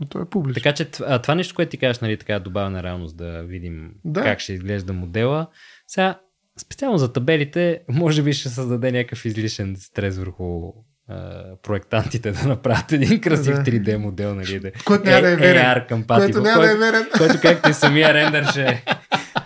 Но то е публично. Така че т- а, това нещо, което ти кажеш, нали, така добавена реалност да видим Да. да. как ще изглежда модела. Сега, специално за табелите, може би ще създаде някакъв излишен стрес върху а, проектантите да направят един красив Да. 3D модел, нали, да, Който няма да е верен. AR Който няма да е който, верен. който както и самия рендър ще,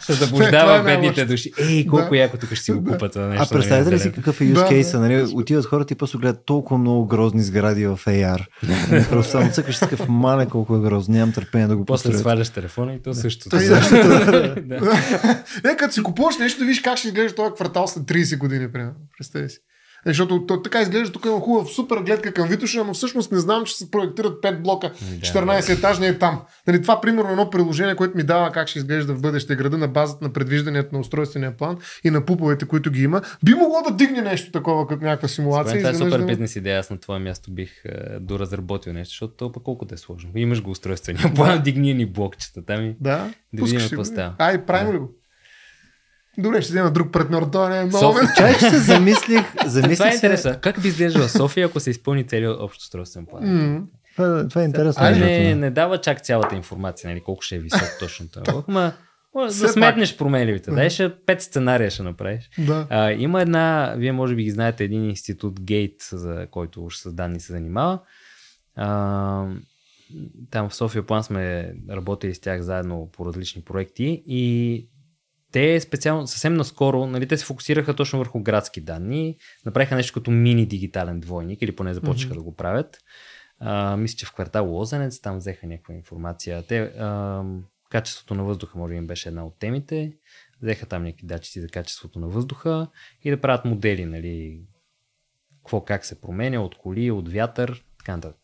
ще заблуждава [LAUGHS] е бедните души. Ей, колко Да. яко тук ще си го купат това нещо. А представете ли нали, си какъв е use Да, case? да. Нали? Отиват хората и просто гледат толкова много грозни сгради в AR. Нали, [LAUGHS] Просто само цъкаш такъв мале колко е грозно. Нямам търпение да го После построят. сваляш телефона и то също. [LAUGHS] Да. Да. Е, като си купуваш нещо, да видиш как ще изглежда този квартал след 30 години, примерно. Представи си. Е, Защото то, така изглежда, тук има хубава супер гледка към Витоша, но всъщност не знам, че се проектират 5 блока, 14 етажни е там. Нали, това примерно едно приложение, което ми дава как ще изглежда в бъдеще града на базата на предвижданията на устройствения план и на пуповете, които ги има. Би могло да дигне нещо такова, като някаква симулация. Това е супер да- бизнес идея. Аз на твое място бих е, доразработил нещо, защото то пък колко да е сложно. Имаш го устройствения план, дигни ни блокчета там и Да, Да видим какво става. Ай, правим ли го? Добре, ще взема друг партньор. Това не е много. София. Чай, че се замислих. Това е замислих се, интересно. Как би изглеждала София, ако се изпълни целият общ устройствен план? М. това, това е интересно. Между не, не дава чак цялата информация, нали, колко ще е висок точно това. блок, Ма, да пак. сметнеш променливите. Дай ще пет сценария ще направиш. Да. А, има една, вие може би ги знаете, един институт Гейт, за който уж с данни се занимава. А, там в София План сме работили с тях заедно по различни проекти и те специално, съвсем наскоро, нали, те се фокусираха точно върху градски данни, направиха нещо като мини дигитален двойник или поне започнаха Мгм. да го правят. А, мисля, че в квартал Лозенец там взеха някаква информация. Те, а, качеството на въздуха може би им беше една от темите. Взеха там някакви датчици за качеството на въздуха и да правят модели, нали, какво как се променя от коли, от вятър, така нататък.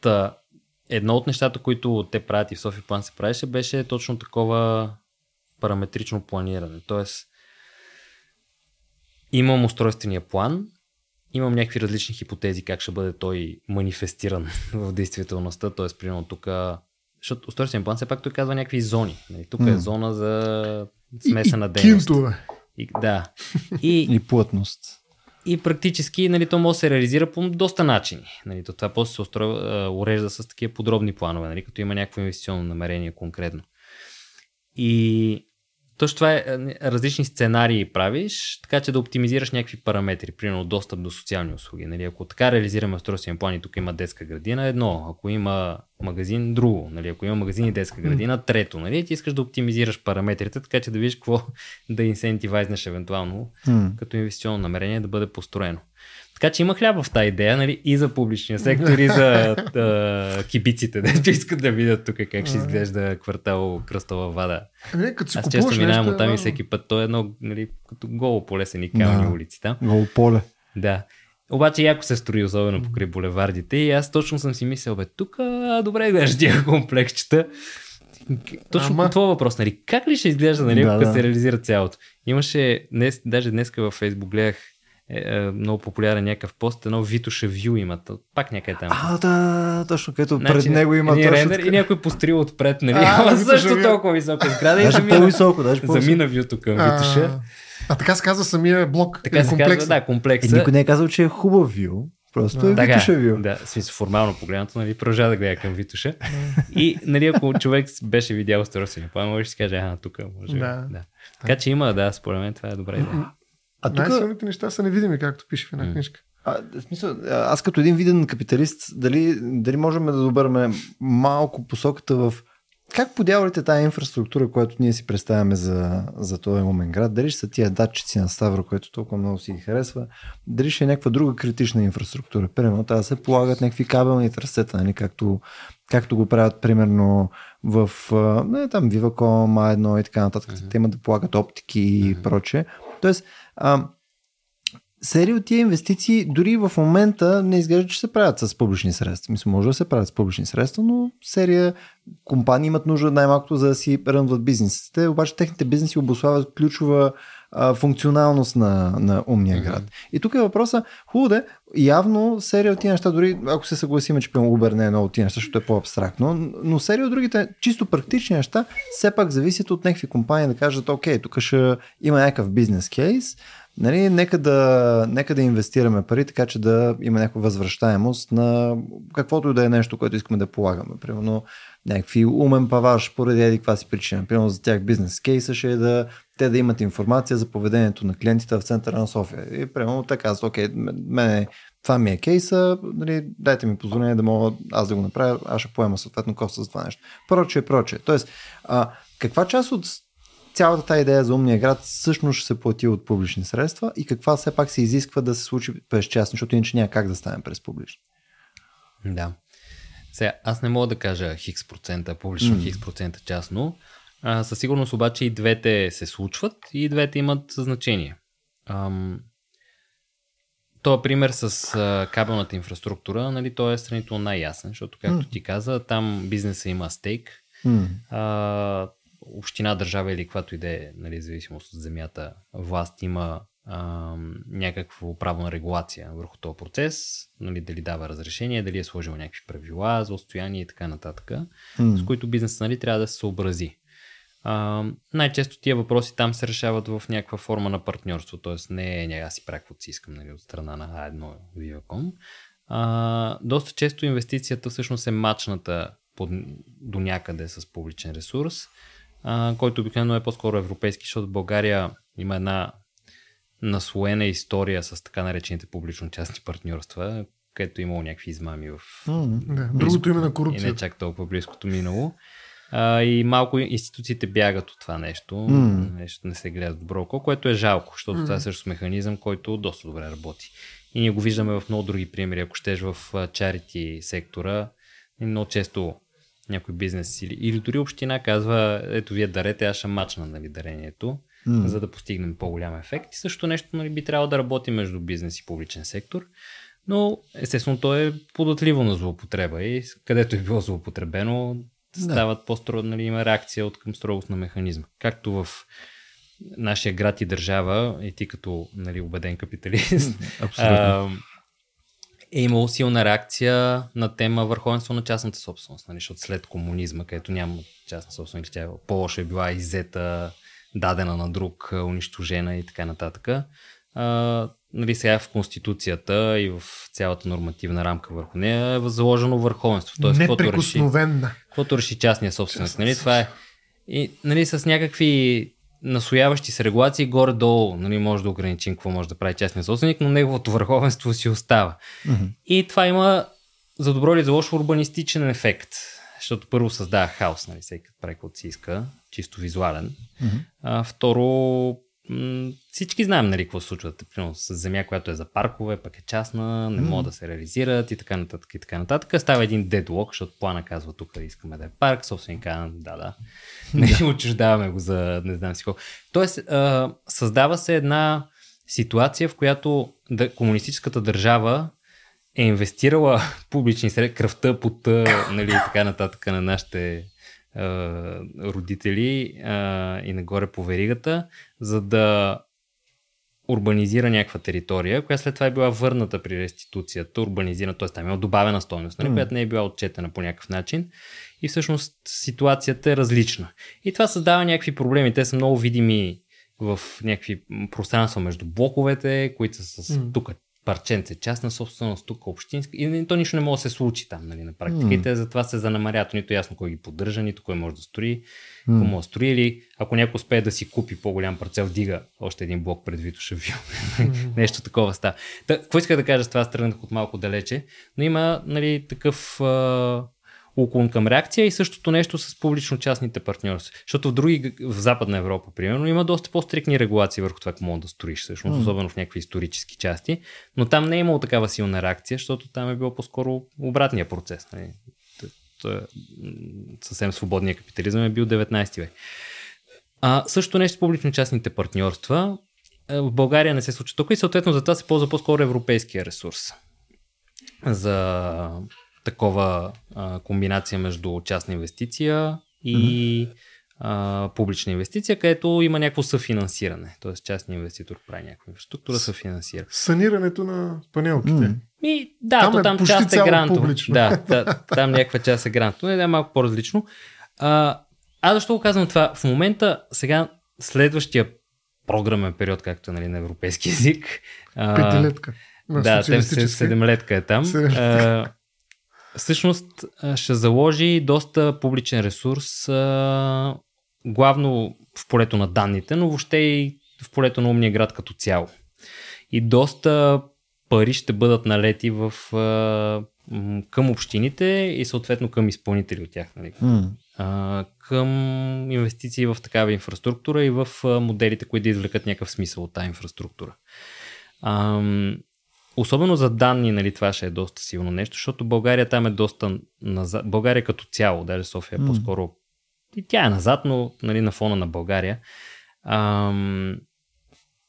Та, едно от нещата, които те правят и в София План се правеше, беше точно такова параметрично планиране. Тоест, имам устройствения план, имам някакви различни хипотези как ще бъде той манифестиран [LAUGHS] в действителността, т.е. примерно тук, защото устройствен план все пак той казва някакви зони. Нали? Тук е зона за И- смесена и дейност. Кинтове. И, да. И, [LAUGHS] И плътност. И практически нали, то може да се реализира по доста начини. Нали, то това после се устроя, а, урежда с такива подробни планове, нали, като има някакво инвестиционно намерение конкретно. И точно това е а, различни сценарии правиш, така че да оптимизираш някакви параметри, примерно достъп до социални услуги. Нали, ако така реализираме устройствен план и тук има детска градина, едно, ако има магазин, друго. Нали, ако има магазин и детска градина, трето. Нали, ти искаш да оптимизираш параметрите, така че да видиш какво [LAUGHS] да инсентивайзнеш евентуално М. като инвестиционно намерение да бъде построено. Така че има хляба в тази идея, нали, и за публичния сектор, и за [LAUGHS] а, кибиците, дето искат да видят тук как ще изглежда квартал Кръстова вада. Ами, като си Аз често минавам от там и всеки път. То е едно, нали, като голо поле са ни камъни Да. улици там. Гол поле. Да. Обаче яко се строи, особено покрай булевардите. И аз точно съм си мислил, бе, тук добре гледаш тия комплексчета. Точно Ама- по това въпрос, нали? Как ли ще изглежда, нали, Да, ако да. се реализира цялото? Имаше, днес, даже днеска във Фейсбук гледах е, е, много популярен някакъв пост, едно Витоша View имат, пак някъде там. А, да, точно където Значи, пред него има един рендер така. и някой пострил отпред, нали? А, [LAUGHS] Витоша също толкова висока сграда и Даже замина, по-високо, даже по-високо. замина вюто към Витоша. А, а така се казва самия блок. Така се комплекс. казва, да, Е, комплекса. никой не е казал, че е хубав вю. Просто е Така, Витоша вю. да, смисъл формално погледнато, нали, продължава да гледа към Витуша. и, нали, ако човек беше видял устройствения план, може да си каже, а, тук може. Да. Да. Така че има, да, според мен това е добра идея. А тук, Най-силните неща са невидими, както пише в една книжка. а, в смисъл, аз като един виден капиталист, дали, дали можем да добърме малко посоката в как подявалите тази инфраструктура, която ние си представяме за, за този умен град, дали ще са тия датчици на Ставро, което толкова много си ги харесва, дали ще е някаква друга критична инфраструктура. Примерно, трябва да се полагат някакви кабелни трасета, нали, както, както го правят примерно в не, там Viva.com, A1 и така нататък. Те имат да полагат оптики и Мгм. прочее. Тоест, а, серия от тия инвестиции дори в момента не изглежда, че се правят с публични средства. Мисля, може да се правят с публични средства, но серия компании имат нужда най-малкото за да си рънват бизнесите, обаче техните бизнеси обославят ключова а, функционалност на, на умния град. И тук е въпроса, хубаво да е, явно серия от тия неща, дори ако се съгласиме, че примерно Uber не е едно от тия неща, защото е по-абстрактно, но серия от другите чисто практични неща все пак зависят от някакви компании да кажат, окей, тук ще има някакъв бизнес кейс, Нали, нека, да, нека да инвестираме пари, така че да има някаква възвръщаемост на каквото и да е нещо, което искаме да полагаме. Примерно някакви умен паваш поради еди каква си причина. Примерно за тях бизнес кейса ще е да те да имат информация за поведението на клиентите в центъра на София. И примерно така окей, мене това ми е кейса, нали, дайте ми позволение да мога аз да го направя, аз ще поема съответно коста за това нещо. Прочее, прочее. Тоест, а, каква част от цялата тази идея за умния град всъщност ще се плати от публични средства и каква все пак се изисква да се случи през частни, защото иначе няма как да стане през публични. Да. Сега, аз не мога да кажа хикс процента публично, mm. хикс процента частно. А, със сигурност обаче и двете се случват и двете имат значение. Ам, този пример с а, кабелната инфраструктура, нали, той е сравнително най-ясен, защото, както mm. ти каза, там бизнеса има стейк. Mm. А, община, държава или каквато и да е, нали, зависимост от земята, власт има а, някакво право на регулация върху този процес, нали, дали дава разрешение, дали е сложил някакви правила за отстояние и така нататък, mm. с които бизнесът нали, трябва да се съобрази. А, най-често тия въпроси там се решават в някаква форма на партньорство, т.е. не е аз си правя каквото си искам нали, от страна на A1 Viva.com. А, доста често инвестицията всъщност е мачната под, до някъде с публичен ресурс, а, който обикновено е по-скоро европейски, защото в България има една наслоена история с така наречените публично-частни партньорства, където е имало някакви измами в... Mm, да. Другото име на корупция. И не чак толкова близкото минало. А, и малко институциите бягат от това нещо. Mm. Нещо не се гледа добро око, което е жалко, защото mm. това е също механизъм, който доста добре работи. И ние го виждаме в много други примери. Ако щеш в чарити сектора, много често някой бизнес или, или дори община казва, ето вие дарете, аз ще мачна нали, дарението, mm. за да постигнем по-голям ефект. И също нещо нали, би трябвало да работи между бизнес и публичен сектор. Но естествено то е податливо на злоупотреба и където е било злоупотребено, стават да. по-строго, нали, има реакция от към строгост на механизма. Както в нашия град и държава, и ти като нали, убеден капиталист, а, е имало силна реакция на тема върховенство на частната собственост, нали, защото след комунизма, където няма частна собственост, тя по-лошо е била иззета, дадена на друг, унищожена и така нататък. А, нали, сега в Конституцията и в цялата нормативна рамка върху нея е заложено върховенство. Тоест. Каквото реши частния собственик. Нали, това е и нали, с някакви настояващи се регулации горе-долу, нали, може да ограничим какво може да прави частния собственик, но неговото върховенство си остава. Mm-hmm. И това има за добро или за лошо урбанистичен ефект, защото първо създава хаос, нали, всеки прави каквото си иска, чисто визуален. Mm-hmm. А, второ, всички знаем нали, какво се случва. Примерно с земя, която е за паркове, пък е частна, не mm. могат да се реализират и така нататък. И така нататък. Става един дедлок, защото плана казва тук искаме да е парк, собственика да, да. Не отчуждаваме го за не знам си колко. Тоест, а, създава се една ситуация, в която да, комунистическата държава е инвестирала [LAUGHS] публични средства, кръвта, пота, нали, и така нататък на нашите родители а, и нагоре по веригата, за да урбанизира някаква територия, която след това е била върната при реституцията, урбанизирана, т.е. там е добавена стойност, нали, mm. която не е била отчетена по някакъв начин. И всъщност ситуацията е различна. И това създава някакви проблеми. Те са много видими в някакви пространства между блоковете, които са с mm. тук парченце, частна собственост, тук общинска. И то нищо не може да се случи там, нали, на практика. Mm. И те затова се занамарят. Нито ясно кой ги поддържа, нито кой може да строи, mm. кой може да строи. Или ако някой успее да си купи по-голям парцел, вдига още един блок пред Витоша Вил. Mm. [LAUGHS] Нещо такова става. Та, какво иска да кажа с това, тръгнах от малко далече, но има нали, такъв а, уклон към реакция и същото нещо с публично-частните партньорства. Защото в други, в Западна Европа, примерно, има доста по-стрикни регулации върху това, какво мога да строиш, всъщност, mm. особено в някакви исторически части. Но там не е имало такава силна реакция, защото там е било по-скоро обратния процес. Нали? Съвсем свободния капитализъм е бил 19 век. А, също нещо с публично-частните партньорства. Е, в България не се случва тук и съответно за това се ползва по-скоро европейския ресурс. За такова а, комбинация между частна инвестиция и mm-hmm. а, публична инвестиция, където има някакво съфинансиране. Тоест частният инвеститор прави някаква инфраструктура, съфинансира. Санирането на панелките. Mm-hmm. И, да, там, то, там е част е грантово. Да, да, там някаква част е грантово. Не, да, е малко по-различно. А, аз защо го казвам това? В момента, сега, следващия програмен период, както е нали, на европейски език. Петилетка. Да, седемлетка е там. А, всъщност ще заложи доста публичен ресурс, главно в полето на данните, но въобще и в полето на умния град като цяло. И доста пари ще бъдат налети в, към общините и съответно към изпълнители от тях. Нали? Mm. А, към инвестиции в такава инфраструктура и в моделите, които да извлекат някакъв смисъл от тази инфраструктура. Особено за данни, нали, това ще е доста силно нещо, защото България там е доста назад. България като цяло, даже София mm. по-скоро и тя е назад, но нали, на фона на България. Ам,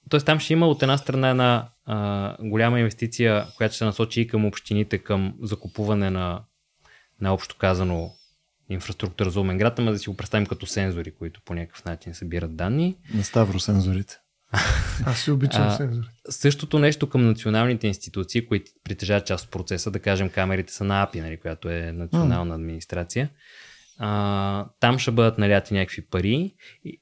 Тоест там ще има от една страна една а, голяма инвестиция, която ще се насочи и към общините, към закупуване на, на общо казано инфраструктура за умен град, ама да си го представим като сензори, които по някакъв начин събират данни. На Ставро сензорите. [LAUGHS] Аз си обичам сензори. Същото нещо към националните институции, които притежават част от процеса, да кажем камерите са на АПИ, нали, която е национална mm. администрация. А, там ще бъдат наляти някакви пари и,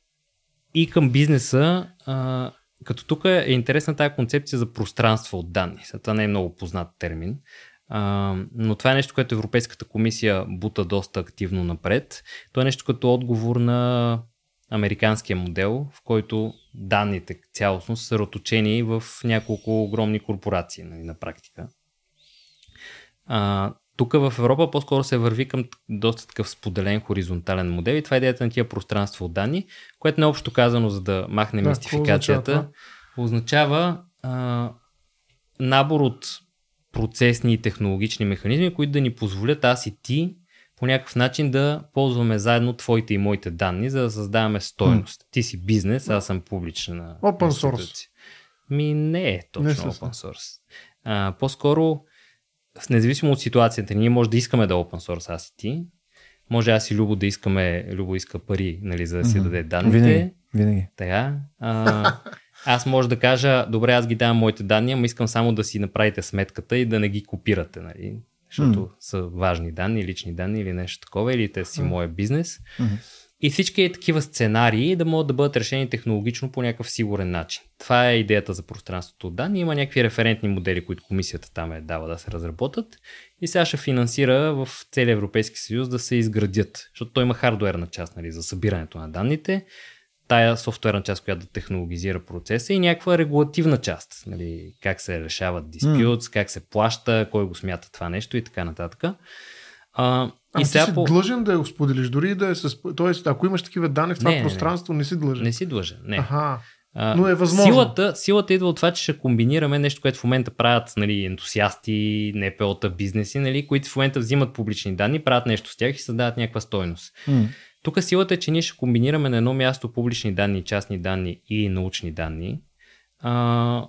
и към бизнеса а, като тук е интересна тази концепция за пространство от данни. Това не е много познат термин. А, но това е нещо, което Европейската комисия бута доста активно напред. То е нещо като отговор на американския модел, в който данните цялостно са роточени в няколко огромни корпорации нали, на практика. А, тук в Европа по-скоро се върви към доста такъв споделен хоризонтален модел и това е идеята на тия пространство от данни, което не общо казано, за да махне да, мистификацията, означава, означава а, набор от процесни и технологични механизми, които да ни позволят аз и ти по някакъв начин да ползваме заедно твоите и моите данни, за да създаваме стойност. Mm. Ти си бизнес, аз съм публична Open source. Ми не е точно не open source. А, по-скоро независимо от ситуацията, ние може да искаме да е open source аз и ти, може аз и Любо да искаме, Любо иска пари, нали, за да си mm-hmm. даде данните. Винаги. Винаги. Така. А, аз може да кажа, добре, аз ги давам моите данни, ама искам само да си направите сметката и да не ги копирате, нали? Защото mm. са важни данни, лични данни или нещо такова, или те си mm. моят бизнес. Mm-hmm. И всички е такива сценарии да могат да бъдат решени технологично по някакъв сигурен начин. Това е идеята за пространството от данни. Има някакви референтни модели, които комисията там е дава да се разработят и сега ще финансира в целия Европейски съюз да се изградят, защото той има хардуерна част нали, за събирането на данните, тая софтуерна част, която да технологизира процеса и някаква регулативна част, нали, как се решават диспютс, mm. как се плаща, кой го смята това нещо и така нататък. А, а и ти си по... длъжен да я споделиш, дори и да е с... Тоест, ако имаш такива данни в това не, пространство, не, не си длъжен. Не си длъжен, не. Аха. Но е възможно. Силата, силата идва от това, че ще комбинираме нещо, което в момента правят нали, ентусиасти, НПО-та, бизнеси, нали, които в момента взимат публични данни, правят нещо с тях и създават някаква стойност. Mm. Тук силата е, че ние ще комбинираме на едно място публични данни, частни данни и научни данни. А,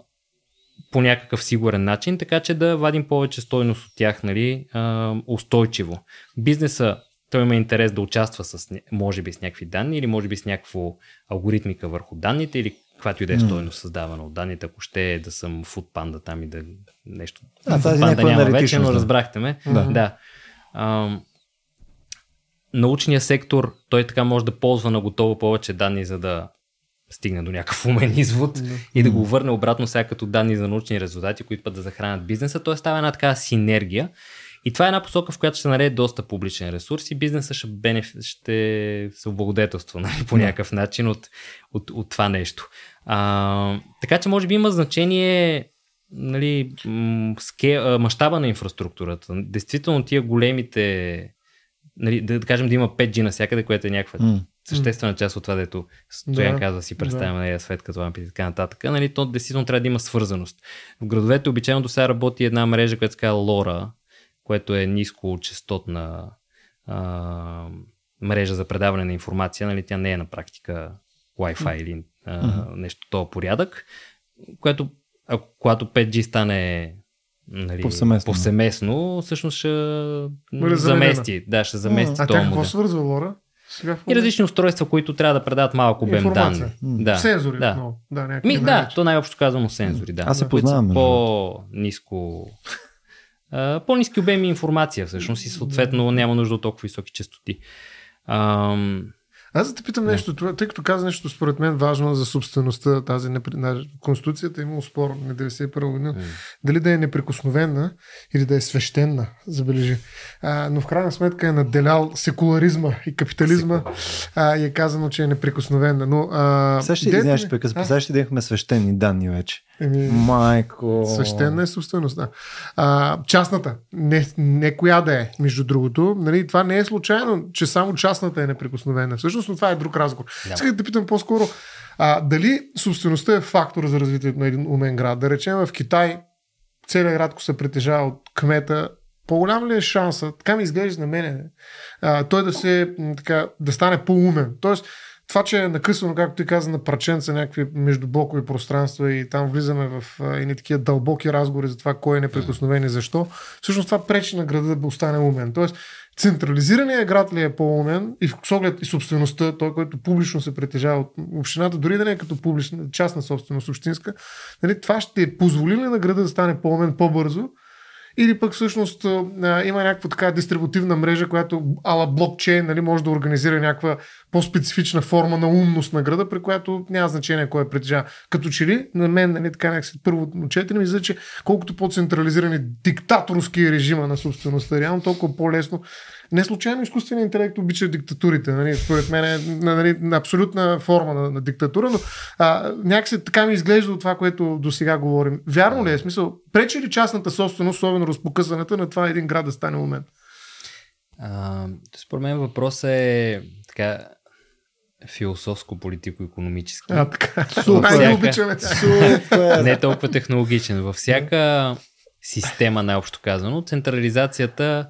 по някакъв сигурен начин, така че да вадим повече стойност от тях нали, а, устойчиво. Бизнеса той има интерес да участва с, може би с някакви данни или може би с някаква алгоритмика върху данните или каквато и да е стойност създавана от данните, ако ще е да съм фудпанда там и да нещо. А, тази Foodpanda няма вече, но разбрахте ме. Да. да. А, научния сектор, той така може да ползва на готово повече данни, за да стигне до някакъв умен извод mm-hmm. и да го върне обратно сега като данни за научни резултати, които път да захранят бизнеса. Той става една така синергия. И това е една посока, в която ще нареде доста публичен ресурс и бизнеса ще, бенеф... ще се облагодетелства [LAUGHS] нали, по някакъв начин от, от, от това нещо. А, така че може би има значение нали, мащаба на инфраструктурата. Действително тия големите нали, да, да кажем да има 5G навсякъде, което е някаква mm. съществена част от това, дето Стоян да, казва си представяме да. нали, свет като лампи и така нататък, нали, то действително трябва да има свързаност. В градовете обичайно до сега работи една мрежа, която се казва LoRa, което е ниско частотна а, мрежа за предаване на информация, нали, тя не е на практика Wi-Fi mm. или а, mm-hmm. нещо това порядък, което ако, когато 5G стане нали, повсеместно. повсеместно, всъщност ще Бъде замести. Да, ще замести а, а тя какво свързва Лора? Сега и различни устройства, които трябва да предават малко обем данни. Да. Сензори. Да, да, Ми, да то най-общо казано сензори. Да. Аз се познавам. По-низко по-низки обеми информация всъщност и съответно няма нужда от толкова високи частоти. Ам, аз да те питам нещо, това, тъй като каза нещо според мен важно за собствеността, тази Конституцията има спор на 91 година, дали да е неприкосновена или да е свещена, забележи. А, но в крайна сметка е наделял секуларизма и капитализма а, и е казано, че е неприкосновена. Но, а, сега ще, извиняваш, ще, ще имахме свещени данни вече. Еми, Майко. Свещена е собствеността. А, частната, не, не коя да е, между другото. Нали, това не е случайно, че само частната е неприкосновена. Всъщност, но това е друг разговор. Да. Сега да питам по-скоро, а, дали собствеността е фактор за развитието на един умен град? Да речем в Китай целият град, се притежава от кмета, по-голям ли е шанса, така ми изглежда на мене, а, той да се така, да стане по-умен. Тоест, това, че е накъсано, както ти каза, на праченца някакви междублокови пространства и там влизаме в едни такива дълбоки разговори за това кой е неприкосновен и защо, всъщност това пречи на града да остане умен. Тоест, централизираният град ли е по-умен и с оглед и собствеността, той, който публично се притежава от общината, дори да не е като публична, частна собственост, общинска, нали, това ще позволи ли на града да стане по-умен по-бързо или пък всъщност има някаква така дистрибутивна мрежа, която ала блокчейн нали, може да организира някаква по-специфична форма на умност на града, при която няма значение кой е притежава. Като че ли, на мен, нали, така някакси първо четене ми че колкото по-централизирани диктаторски режима на собствеността, реално толкова по-лесно. Не случайно изкуственият интелект обича диктатурите. Нали, според мен е нали, абсолютна форма на, на диктатура, но а, някакси така ми изглежда от това, което до сега говорим. Вярно ли е? Смисъл, пречи ли частната собственост, особено разпокъсаната, на това един град да стане умен? А, според мен въпросът е така философско-политико-економически. А, така. Супер. Най-обичаме. Супер. Не е толкова технологичен. Във всяка система, най-общо казано, централизацията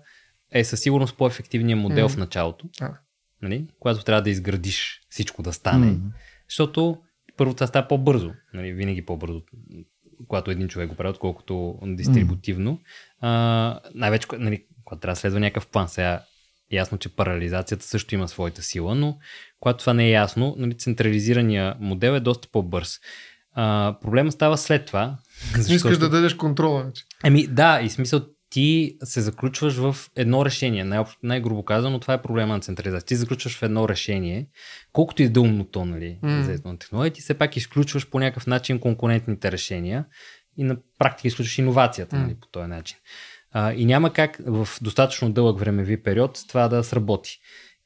е със сигурност по-ефективният модел М. в началото. А. Нали? Когато трябва да изградиш всичко да стане. М. Защото първо това става по-бързо. Нали? Винаги по-бързо, когато един човек го прави, отколкото дистрибутивно. А, най-вече, кога- нали, когато трябва да следва някакъв план. Сега ясно, че парализацията също има своята сила, но когато това не е ясно, нали, централизирания модел е доста по-бърз. А, проблема става след това. [LAUGHS] Искаш да дадеш контрола. Еми да, и смисъл ти се заключваш в едно решение. Най- най-грубо казано, това е проблема на централизация. Ти заключваш в едно решение, колкото и да умно то, нали, М. за една технология, ти все пак изключваш по някакъв начин конкурентните решения и на практика изключваш иновацията нали, по този начин. А, и няма как в достатъчно дълъг времеви период това да сработи.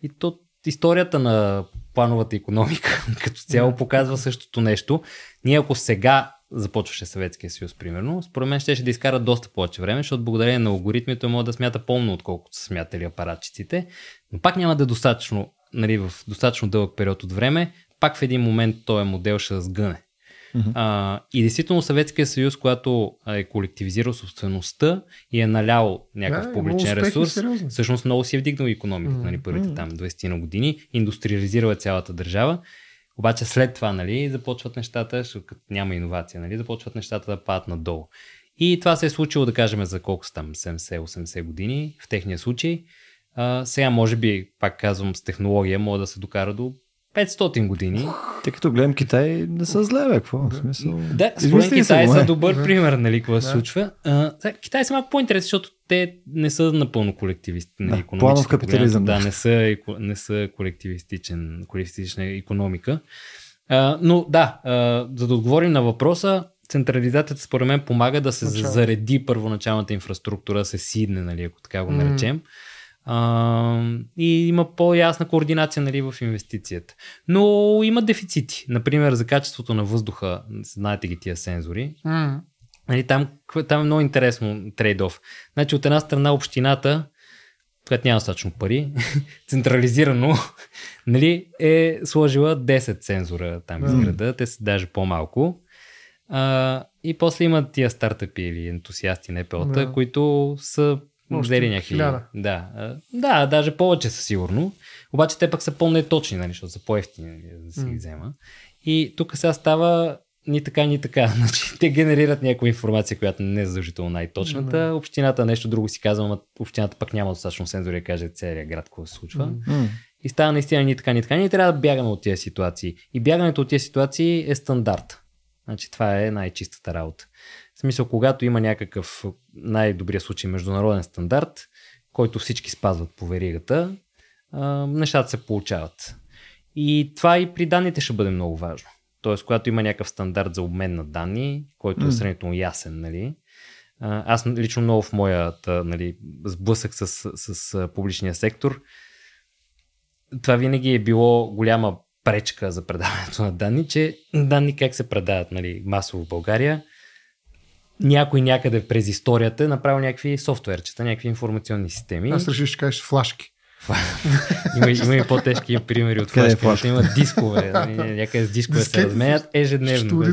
И то историята на плановата економика [LAUGHS] като цяло показва същото нещо. Ние ако сега започваше Съветския съюз, примерно, според мен ще да изкара доста повече време, защото благодарение на алгоритмите може да смята по-умно, отколкото са смятали апаратчиците, но пак няма да е достатъчно, нали, в достатъчно дълъг период от време, пак в един момент този модел ще сгъне. Мгм. А, и действително Съветския съюз, когато е колективизирал собствеността и е налял някакъв Да, публичен има успехи ресурс, сериозни. всъщност много си е вдигнал економиката, Мгм. нали, първите Мгм. там 20 на години, индустриализирала е цялата държава, обаче след това, нали, започват нещата, като няма иновация, нали, започват нещата да падат надолу. И това се е случило, да кажем, за колко са там 70-80 години в техния случай. А, сега, може би, пак казвам, с технология може да се докара до 500 години. Тъй като гледам Китай, не са зле, бе, какво? В смисъл... Да, според Китай са е. добър Да. пример, нали, какво се Да. случва. А, Китай са малко по-интересни, защото те не са напълно колективисти. Нали, Да, планов капитализъм, да. Не са, не са колективистичен, колективистична економика. А, но да, а, за да отговорим на въпроса, централизацията според мен помага да се Начало. зареди първоначалната инфраструктура, да се сидне, нали, ако така го наречем. А, и има по-ясна координация нали, в инвестицията. Но има дефицити. Например, за качеството на въздуха, знаете ги тия сензори. М. Нали, там, там е много интересно трейдов. Значи от една страна общината, която няма достатъчно пари, [LAUGHS] централизирано, [LAUGHS] нали, е сложила 10 сензора там из града, те са даже по-малко. А, и после имат тия стартъпи или ентусиасти НПО-та, Да. които са Още взели някакви... хиляда. Да, да, даже повече със сигурно. Обаче те пък са по-неточни, нали, защото са по-ефтини нали, да си ги взема. И тук сега става ни така, ни така. [LAUGHS] Значи, те генерират някаква информация, която не е задължително най-точната. Да. Общината нещо друго си казва, но общината пък няма достатъчно сензори да каже целият град какво се случва. М. И става наистина ни така, ни така. Ние трябва да бягаме от тези ситуации. И бягането от тези ситуации е стандарт. Значи това е най-чистата работа. В смисъл, когато има някакъв най-добрия случай международен стандарт, който всички спазват по веригата, а, нещата се получават. И това и при данните ще бъде много важно. Тоест, когато има някакъв стандарт за обмен на данни, който е сравнително ясен, нали, аз лично много в моята нали, сблъсък с, с, с публичния сектор, това винаги е било голяма пречка за предаването на данни, че данни как се предават нали, масово в България. Някой някъде през историята е направил някакви софтуерчета, някакви информационни системи. Аз реших, ще кажеш флашки. [LAUGHS] има, има и по-тежки примери от Къде е флашки. Има дискове. нали, Някъде с дискове се разменят ежедневно.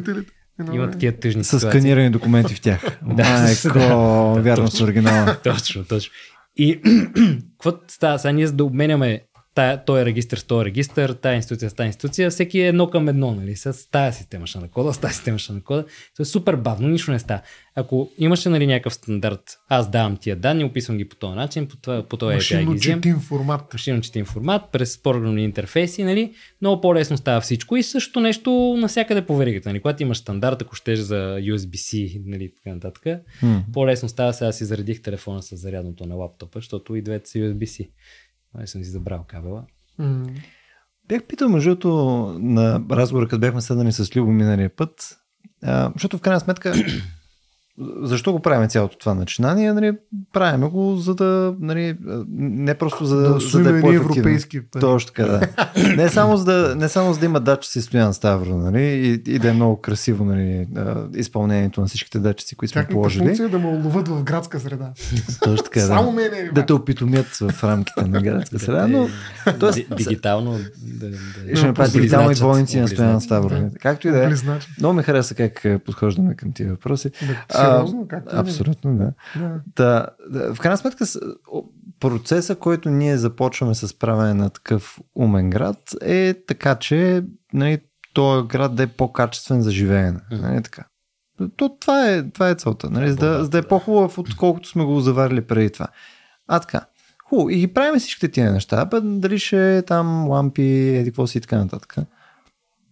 Има такива тъжни С сканирани документи в тях. [LAUGHS] Да, Майко, вярно с оригинала. [LAUGHS] Точно, точно. И [CLEARS THROAT] какво става? Сега ние за да обменяме тая, този регистр с този регистр, тая институция с тази институция, всеки е едно към едно, нали? С тая система ще накода, с тази система ще накода. Това е супер бавно, нищо не става. Ако имаше нали, някакъв стандарт, аз давам тия данни, описвам ги по този начин, по, това, по този API Машинно ги взимам, четим формат. машинно четим формат, през програмни интерфейси, нали, много по-лесно става всичко и също нещо навсякъде по веригата. Нали, когато имаш стандарт, ако щеш за USB-C, нали, така нататък, М. по-лесно става. Сега си заредих телефона с зарядното на лаптопа, защото и двете са USB-C. Ай, съм си забрал кабела. М. Бях питал между другото на разговора, като бяхме седнали с Любо миналия път, а, защото в крайна сметка защо го правим цялото това начинание? Нали, правим го, за да, нали, не просто за, Да за да е европейски пари. Точно така, да. [LAUGHS] Не само за да, не само за да има датчици Стоян Ставро, нали, и, и да е много красиво нали, изпълнението на всичките датчици, които сме Тяхната положили. функция е да ме уловят в градска среда. Точно така, Само да. мене. Да те опитомят в рамките на градска среда, но тоест, Ди- дигитално. Да, да, ще направят дигитални двойници на Стоян. Ставро. Да. Както и да е. Много ми хареса как е, подхождаме към тия въпроси. Да, А, Сериозно? Е? Абсолютно, да. Да. да. да. В крайна сметка, процеса, който ние започваме с правене на такъв умен град, е така, че нали, този град да е по-качествен за живеене. Нали, така. То, това, е, това е целта. Нали, за, да, за да е по-хубав, отколкото сме го заварили преди това. А така. Хубаво. И ги правим всичките тия неща. Бе, дали ще е там лампи, еди какво си и така нататък.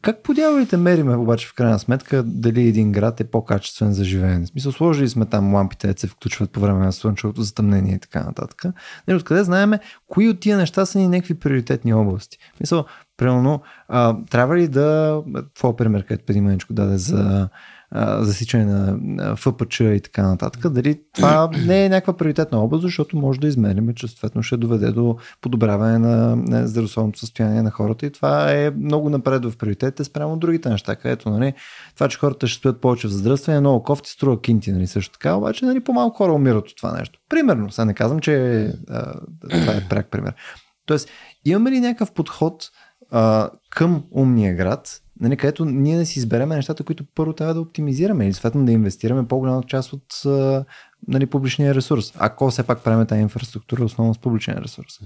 Как по дяволите мериме обаче в крайна сметка дали един град е по-качествен за живеене? В смисъл, сложили сме там лампите, се включват по време на слънчевото затъмнение и така нататък. Нали, откъде знаеме кои от тия неща са ни някакви приоритетни области? Мисъл, примерно, а, трябва ли да... Това пример, където преди маничко даде за а, засичане на, ФПЧ и така нататък. Дали това [CLEARS THROAT] не е някаква приоритетна област, защото може да измерим, че съответно ще доведе до подобряване на, на здравословното състояние на хората и това е много напред в приоритетите спрямо другите неща, където нали, това, че хората ще стоят повече в задръстване, много кофти, струва кинти, нали, също така, обаче нали, по-малко хора умират от това нещо. Примерно, сега не казвам, че а, това е пряк пример. Тоест, имаме ли някакъв подход а, към умния град, нали, където ние да си избереме нещата, които първо трябва да оптимизираме или съответно да инвестираме по-голяма част от нали, публичния ресурс. Ако все пак правим тази инфраструктура основно с публичен ресурс.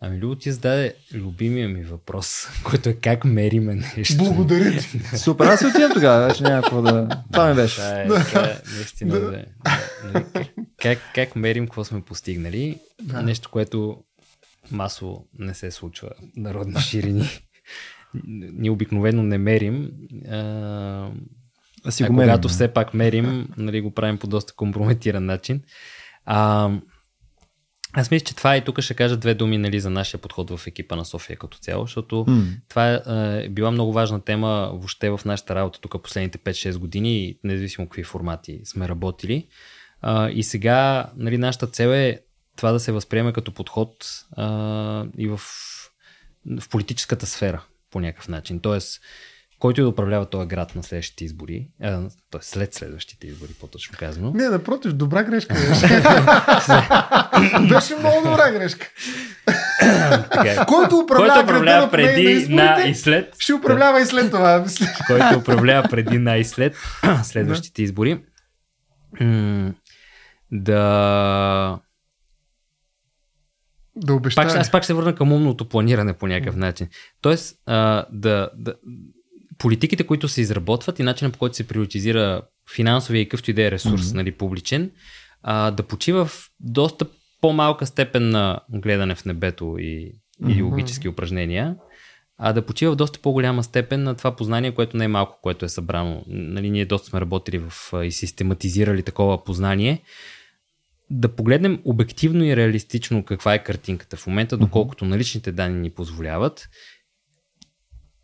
Ами, Любо ти зададе любимия ми въпрос, [LAUGHS] който е как мериме нещо. Благодаря ти. Супер, аз отивам тогава, вече няма какво да... Това ми беше. Това е, това е наистина да. да, нали, как, как мерим какво сме постигнали? Да. Нещо, което масово не се случва народни ширини. Ние обикновено не мерим. А, Да си а го мерим. когато все пак мерим, нали, го правим по доста компрометиран начин. А, аз мисля, че това и тук ще кажа две думи нали, за нашия подход в екипа на София като цяло, защото М. това е, е била много важна тема въобще в нашата работа тук последните 5-6 години, независимо какви формати сме работили. А, и сега нали, нашата цел е това да се възприеме като подход а, и в, в политическата сфера по някакъв начин. Тоест, който и да управлява този град на следващите избори, а, т.е. след следващите избори, по-точно казано, Не, напротив, добра грешка беше. [LAUGHS] беше много добра грешка. е. Който управлява, който управлява на преди, изборите, на и след, ще управлява и след това. който управлява преди на и след следващите избори, м, да... Да Пак, аз пак ще върна към умното планиране по някакъв начин. Тоест, а, да, да, политиките, които се изработват и начинът по който се приоритизира финансовия и къвто и да е ресурс, Мгм. нали, публичен, а, да почива в доста по-малка степен на гледане в небето и идеологически упражнения, а да почива в доста по-голяма степен на това познание, което не е малко, което е събрано. Нали, ние доста сме работили в, и систематизирали такова познание. Да погледнем обективно и реалистично каква е картинката в момента, доколкото наличните данни ни позволяват.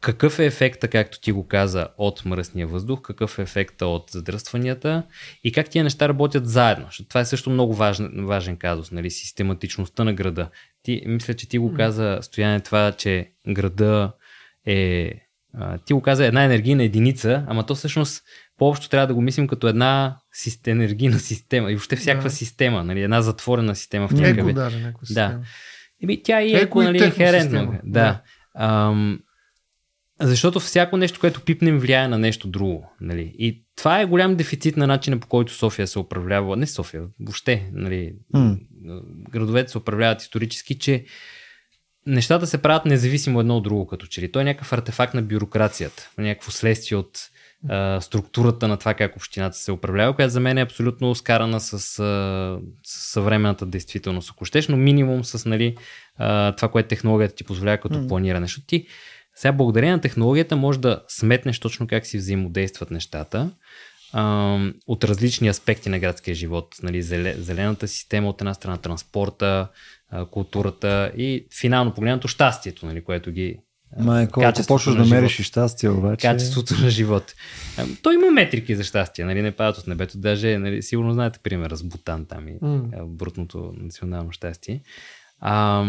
Какъв е ефекта, както ти го каза, от мръсния въздух, какъв е ефекта от задръстванията и как тия неща работят заедно. Защото това е също много важен, важен казус, нали? систематичността на града. Ти, мисля, че ти го каза, Стояне, това, че града е, ти го каза, една енергийна единица, ама то всъщност по-общо трябва да го мислим като една енергийна система и въобще всякаква Да. система, нали, една затворена система в някакъв вид. даже някаква Да. система. Еми, тя и Еко еко, нали, техносистема. инхерентно. Да. Да. Ам, защото всяко нещо, което пипнем, влияе на нещо друго. Нали? И това е голям дефицит на начина по който София се управлява. Не София, въобще. Нали? М. Градовете се управляват исторически, че нещата се правят независимо едно от друго, като че ли. Той е някакъв артефакт на бюрокрацията, някакво следствие от а, структурата на това как общината се управлява, която за мен е абсолютно скарана с, а, с съвременната действителност. Ако щеш, но минимум с нали, а, това, което технологията ти позволява като планиране. Защото ти сега благодарение на технологията може да сметнеш точно как си взаимодействат нещата а, от различни аспекти на градския живот. Нали, зеле- зелената система от една страна, транспорта, културата и финално погледнато щастието, нали, което ги Майко, ако почваш на да мериш и щастие, обаче... качеството на живот. А, Той има метрики за щастие, нали, не падат от небето. Даже, нали, сигурно знаете примера с Бутан там и а, брутното национално щастие. А,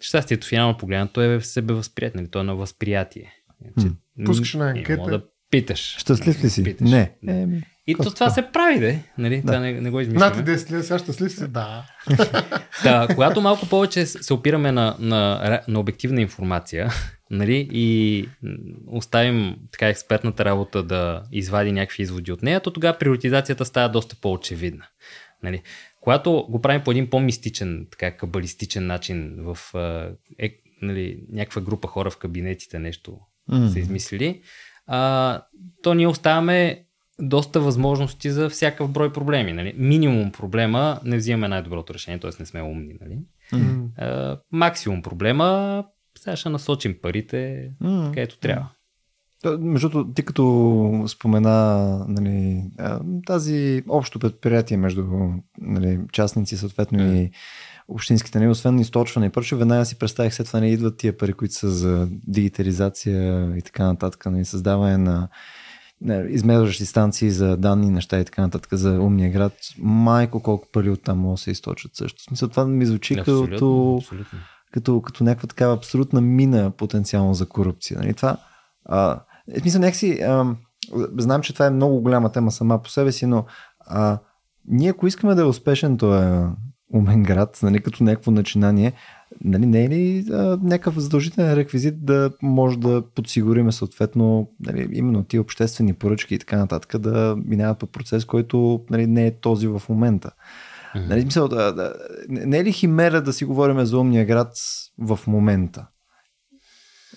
щастието финално погледнато е в себе възприят, нали, то е на възприятие. Че, М. Пускаш една м, не анкета. мога да питаш. Щастлив ли си? Питаш. Не. Да. Еми, И то това се прави, де. Нали? Да. Това не, не го Над измисляме. 10 лет, сега щастлив си? Да. [LAUGHS] Да, когато малко повече се опираме на, на, на обективна информация нали, и оставим така експертната работа да извади някакви изводи от нея, то тогава приоритизацията става доста по-очевидна. Нали. Когато го правим по един по-мистичен, така кабалистичен начин в е, нали, някаква група хора в кабинетите нещо М. са измислили, а, то ние оставяме доста възможности за всякакъв брой проблеми. Нали? Минимум проблема не взимаме най-доброто решение, т.е. не сме умни. Нали? М. А, максимум проблема, сега ще насочим парите М. където трябва. Между другото, ти като спомена нали, тази общо предприятие между нали, частници, съответно М. и общинските, нали, освен източване и прочее, веднага си представих след това не идват тия пари, които са за дигитализация и така нататък, нали, създаване на измерващи станции за данни, неща и така нататък за умния град. Майко колко пари оттам могат да се източат също. В смисъл, това ми звучи Абсолютно, като абсолютно. Като, като някаква такава абсолютна мина потенциално за корупция. Нали? Това, а, е, смисъл, някакси, а, знам, че това е много голяма тема сама по себе си, но а, ние ако искаме да е успешен този умен град, нали, като някакво начинание, нали, не е ли а, някакъв задължителен реквизит да може да подсигуриме съответно нали, именно тия обществени поръчки и така нататък да минават по процес, който нали, не е този в момента. Мгм. Нали, смисъл, да, да, не е ли химера да си говорим за умния град в момента?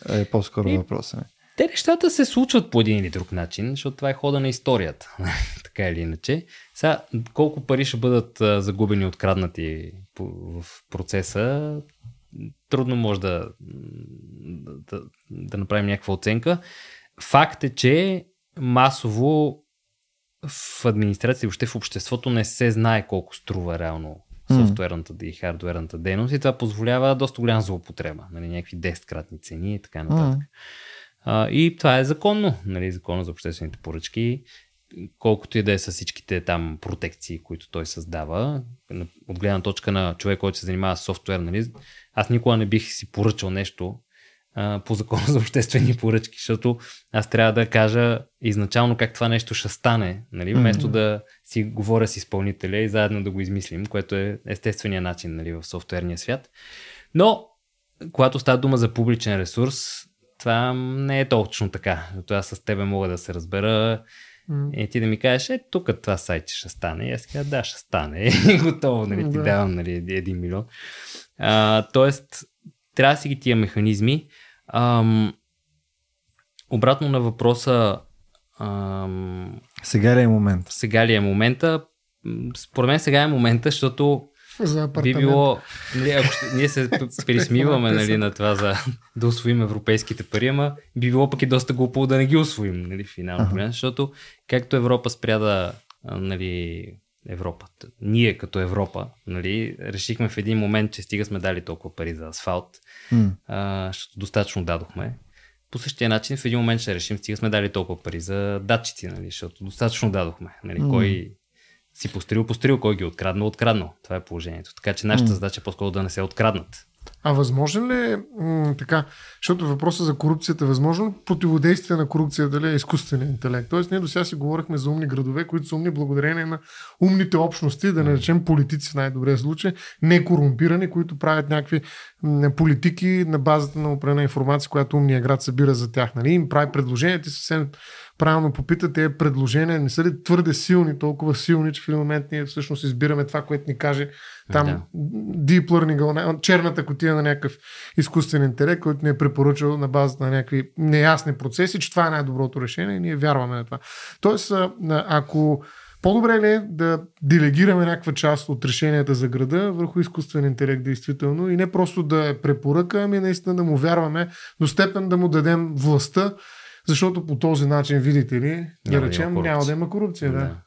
Е по-скоро И- въпросът ми. Те нещата се случват по един или друг начин, защото това е хода на историята. [LAUGHS] така или иначе. Сега, колко пари ще бъдат а, загубени, откраднати в процеса, трудно може да, да, да направим някаква оценка. Факт е, че масово в администрация, въобще в обществото не се знае колко струва реално софтуерната и хардуерната дейност и това позволява доста голяма злоупотреба. Нали, някакви 10-кратни цени и така нататък. А, и това е законно, нали, закона за обществените поръчки, колкото и да е с всичките там протекции, които той създава, от гледна точка на човек, който се занимава с софтуер, нали, аз никога не бих си поръчал нещо а, по закона за обществени поръчки, защото аз трябва да кажа изначално как това нещо ще стане, нали, вместо да си говоря с изпълнителя и заедно да го измислим, което е естествения начин нали, в софтуерния свят. Но, когато става дума за публичен ресурс, това не е точно така. Защото аз с тебе мога да се разбера М. и ти да ми кажеш, е, тук това сайт ще стане. И аз казвам, да, ще стане. [LAUGHS] И готово, нали, ти Да. давам нали, един милион. А, тоест, трябва да си ги тия механизми. Ам, обратно на въпроса, ам, Сега ли е момент? сега ли е момента? Според мен сега е момента, защото За би било, нали, ако ще, ние се [LAUGHS] присмиваме нали, на това за да освоим европейските пари, ама би било пък и доста глупо да не ги освоим, нали, финално, Ага. погледнато, защото както Европа спря да, нали, Европа, ние като Европа, нали, решихме в един момент, че стига сме дали толкова пари за асфалт, А, защото достатъчно дадохме. По същия начин в един момент ще решим, стига сме дали толкова пари за датчици, нали, защото достатъчно дадохме. Нали. Кой си построил, построил, кой ги е откраднал, откраднал. Това е положението. Така че нашата задача е по-скоро да не се откраднат. А възможен ли е м- така, защото въпросът за корупцията, възможно ли противодействие на корупцията дали е изкуствен интелект? Тоест, ние до сега си говорихме за умни градове, които са умни благодарение на умните общности, да наречем политици в най-добрия случай, не корумпирани, които правят някакви м- политики на базата на определена информация, която умния град събира за тях. Нали? Им прави предложения, ти съвсем правилно попита, тези предложения не са ли твърде силни, толкова силни, че в един момент ние всъщност избираме това, което ни каже там Да. deep learning, черната котия на някакъв изкуствен интелект, който ни е препоръчал на базата на някакви неясни процеси, че това е най-доброто решение и ние вярваме на това. Тоест, ако по-добре ли е да делегираме някаква част от решенията за града върху изкуствен интелект, действително, и не просто да е препоръка, ами наистина да му вярваме до степен да му дадем властта, защото по този начин, видите ли, Няма да да речем, няма корупция. да има корупция. Да.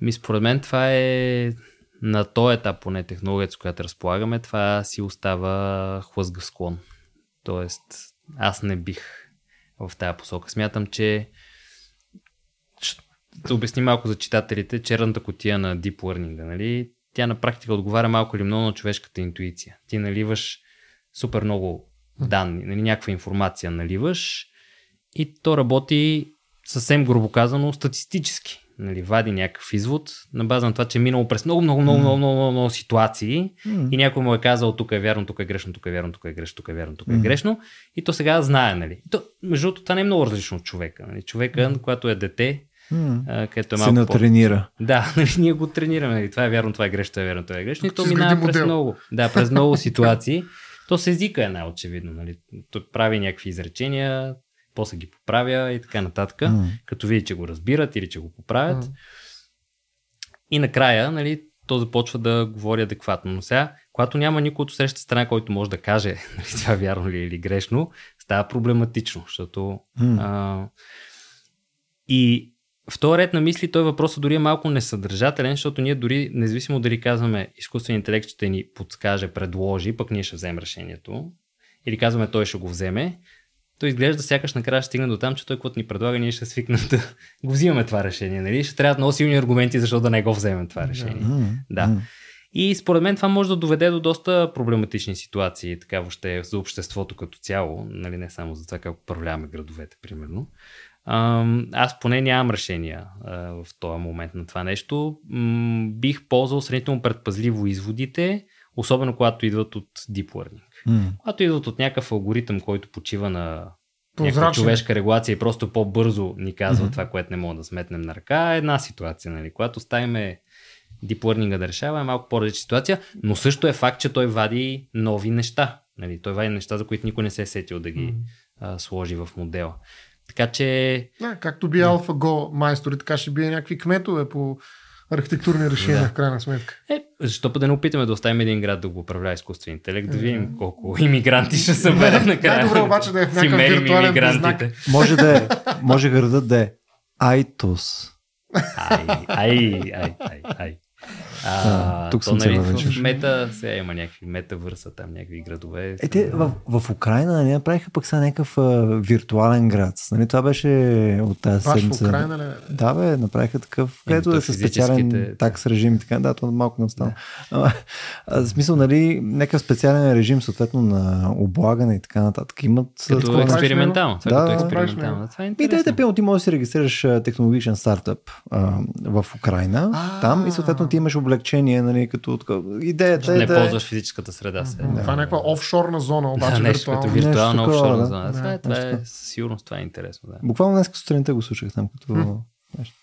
Ми, според мен това е на този етап, поне технологията, с която разполагаме, това си остава хлъзгав склон. Тоест, аз не бих в тази посока. Смятам, че да обясни малко за читателите, черната котия на Deep Learning, нали? тя на практика отговаря малко или много на човешката интуиция. Ти наливаш супер много данни, нали, някаква информация наливаш и то работи съвсем грубо казано статистически. Нали, вади някакъв извод на база на това, че е минало през много, много, много, много, много, много, много ситуации и някой му е казал тук е вярно, тук е грешно, тук е вярно, тук е грешно, тук е вярно, тук е грешно и то сега знае, нали. То, между другото, това не е много различно от човека. Нали. Човека, когато е дете, където е Се малко по... натренира. Да, [LAUGHS] нали, ние го тренираме. Нали. Това е вярно, това е грешно, това е вярно, това е грешно. И то минава изгради през модел. много, да, през много [LAUGHS] ситуации. То с езика е най-очевидно. Нали. Той прави някакви изречения, после ги поправя и така нататък. М. Като види, че го разбират или че го поправят. М. И накрая, нали, то започва да говори адекватно. Но сега, когато няма никой от срещата страна, който може да каже [LAUGHS] нали, това вярно ли е или грешно, става проблематично, защото М. а, и в този ред на мисли той въпросът дори е малко несъдържателен, защото ние дори, независимо дали казваме изкуствен интелект ще ни подскаже, предложи, пък ние ще вземем решението, или казваме той ще го вземе, то изглежда сякаш накрая ще стигне до там, че той каквото ни предлага, ние ще свикнем да [LAUGHS] го взимаме това решение. Нали? Ще трябва много силни аргументи, защо да не го вземем това решение. М. Да. И според мен това може да доведе до доста проблематични ситуации, така въобще за обществото като цяло, нали, не само за това как управляваме градовете, примерно. Аз поне нямам решения в този момент на това нещо. Бих ползвал сравнително предпазливо изводите, особено когато идват от Deep Learning. М. Когато идват от някакъв алгоритъм, който почива на някаква човешка регулация и просто по-бързо ни казва това, което не мога да сметнем на ръка, е една ситуация. Нали? Когато ставиме Deep Learning да решава, е малко по-различна ситуация, но също е факт, че той вади нови неща. Нали? Той вади неща, за които никой не се е сетил да ги а, сложи в модела. Така че Да, както би AlphaGo майстори, така ще бие някакви кметове по архитектурни решения, Да. в крайна сметка. Е, защо пък да не опитаме да оставим един град да го управлява изкуствен интелект, да видим колко имигранти ще събере накрая. Най-добре обаче да е в някакъв виртуален имигрантите. Може да е, може градът да е Айтос. Ай, ай, ай, ай, ай. А, А, тук то, съм се нали, в мета, сега има някакви метавърса, там някакви градове. Е, те в, в Украина нали, направиха пък сега някакъв а, виртуален град. Нали, това беше от тази Баш в седмица. Украина ли? Да, бе, направиха такъв, където то да са специален физическите- такс режим и така. Да, то малко не остана. А, а, в смисъл, нали, някакъв специален режим, съответно, на облагане и така нататък. Имат Като такова експериментално. Да, като да, експериментално. Това е И те, интересно. те, ти можеш да си регистрираш технологичен стартъп а, в Украина, А. там и съответно ти имаш облегчение, нали, като. Идеята е Не да... ползваш физическата среда сега. Това е някаква офшорна зона, обаче Да, нещо като виртуално. виртуална Нещо такова, офшорна да. зона. Това е, Да, това нещо е, със сигурност това е интересно. Да. Буквално днес сутринта го слушах там като... нещо.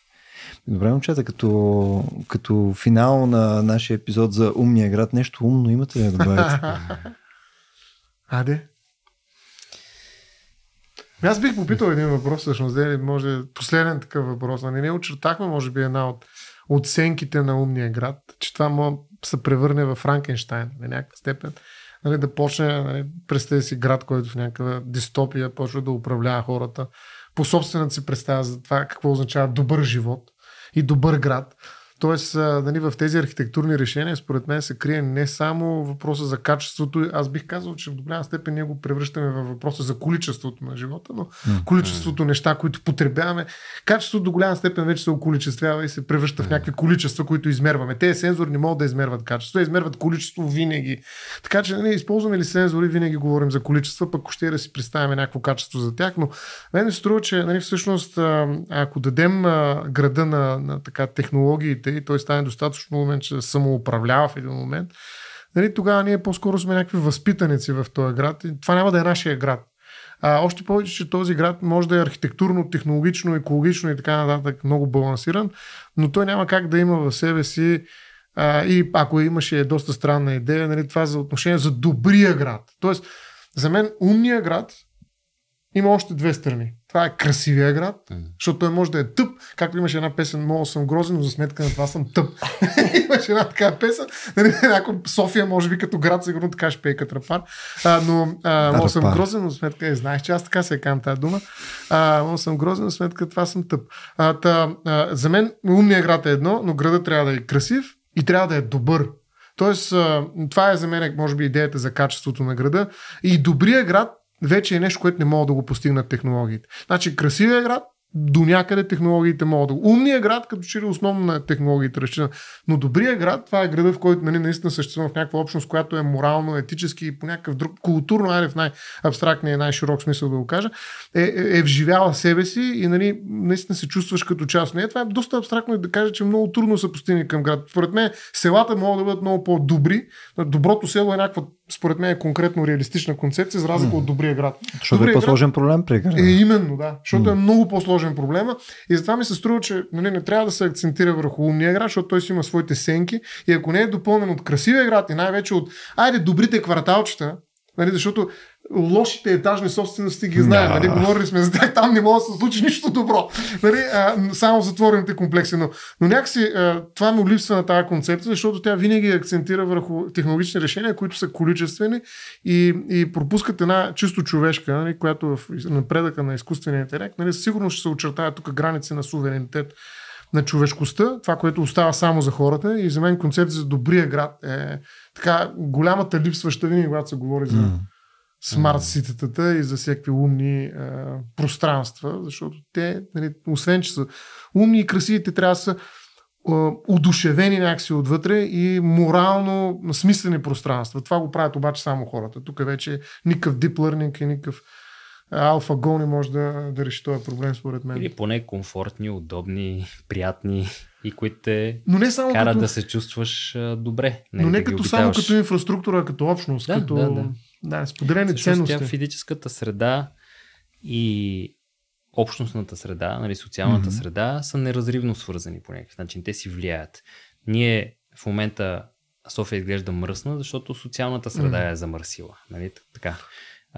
Добре, момчета, като, като финал на нашия епизод за умния град, нещо умно имате ли да добавите? [LAUGHS] Аде. Аз бих попитал един въпрос, всъщност, дали може последен такъв въпрос. Нали, ние очертахме, може би, една от оценките на умния град, че това да се превърне в Франкенштайн на някаква степен. Нали, да почне, нали, представи си град, който в някаква дистопия почва да управлява хората по собствената си представа за това какво означава добър живот и добър град. Тоест, нали, в тези архитектурни решения, според мен, се крие не само въпроса за качеството. Аз бих казал, че в голяма степен ние го превръщаме във въпроса за количеството на живота, но количеството неща, които потребяваме. Качеството до голяма степен вече се околичествява и се превръща в някакви количества, които измерваме. Те сензори не могат да измерват качество, измерват количество винаги. Така че, нали, използваме ли сензори, винаги говорим за количества, пък ще да си представяме някакво качество за тях. Но мен ми се струва, че нали, всъщност, ако дадем града на, на така, технологиите и той стане достатъчно момент, че самоуправлява в един момент, нали, тогава ние по-скоро сме някакви възпитаници в този град и това няма да е нашия град. А, още повече, че този град може да е архитектурно, технологично, екологично и така нататък много балансиран, но той няма как да има в себе си а, и ако имаше доста странна идея, нали, това за отношение за добрия град. Тоест, за мен умния град има още две страни. Това е красивия град, mm. защото той може да е тъп, както имаше една песен, много съм грозен, но за сметка на това съм тъп. [LAUGHS] имаше една такава песен, нали, София, може би като град, сигурно така ще пее трапар. А, но а, много съм грозен, но сметка, е, знаеш, че аз така се казвам тази дума. А, много съм грозен, но сметка това съм тъп. А, та, а, за мен умният град е едно, но градът трябва да е красив и трябва да е добър. Тоест, това е за мен, може би, идеята за качеството на града. И добрия град вече е нещо, което не могат да го постигнат технологиите. Значи красивия град до някъде технологиите могат да. Умният град, като че ли основно на технологиите разчита. Но добрият град, това е града, в който нали, наистина съществува в някаква общност, която е морално, етически и по някакъв друг, културно, айде в най-абстрактния и най-широк смисъл да го кажа, е, е, е вживяла себе си и нали, наистина се чувстваш като част нея. Това е доста абстрактно да кажа, че много трудно са постигнати към град. Според мен селата могат да бъдат много по-добри. Доброто село е някаква според мен е конкретно реалистична концепция, за разлика mm. от добрия град. Защото е по-сложен град, проблем при града. Е, именно, да. Защото mm. е много по-сложен проблема. И затова ми се струва, че нали, не трябва да се акцентира върху умния град, защото той си има своите сенки. И ако не е допълнен от красивия град и най-вече от, айде, добрите кварталчета, Нали, защото лошите етажни собствености ги знаем. Нали, говорили сме за тях, там не може да се случи нищо добро. Нали, а, само затворените комплекси. Но, но някакси а, това му липсва на тази концепция, защото тя винаги акцентира върху технологични решения, които са количествени и, и пропускат една чисто човешка, нали, която в напредъка на изкуствения интелект, нали, сигурно ще се очертая тук граници на суверенитет на човешкостта, това, което остава само за хората. И за мен концепция за добрия град е така голямата липсваща винаги, когато се говори за mm. Смарт ситетата и за всякакви умни е, пространства, защото те, нали, освен че са умни и красиви, те трябва да са е, удушевени някакси отвътре и морално смислени пространства. Това го правят обаче само хората. Тук вече никакъв deep learning и никакъв AlphaGo не може да, да реши този проблем, според мен. Или поне комфортни, удобни, приятни и които те Но не само карат като... да се чувстваш а, добре. Не, нали, Но не да като само като инфраструктура, като общност, да, като да, да. Да, споделени ценности. Тя физическата среда и общностната среда, нали, социалната mm-hmm. среда са неразривно свързани по някакъв начин. Те си влияят. Ние в момента София изглежда мръсна, защото социалната среда mm-hmm. е замърсила. Нали, така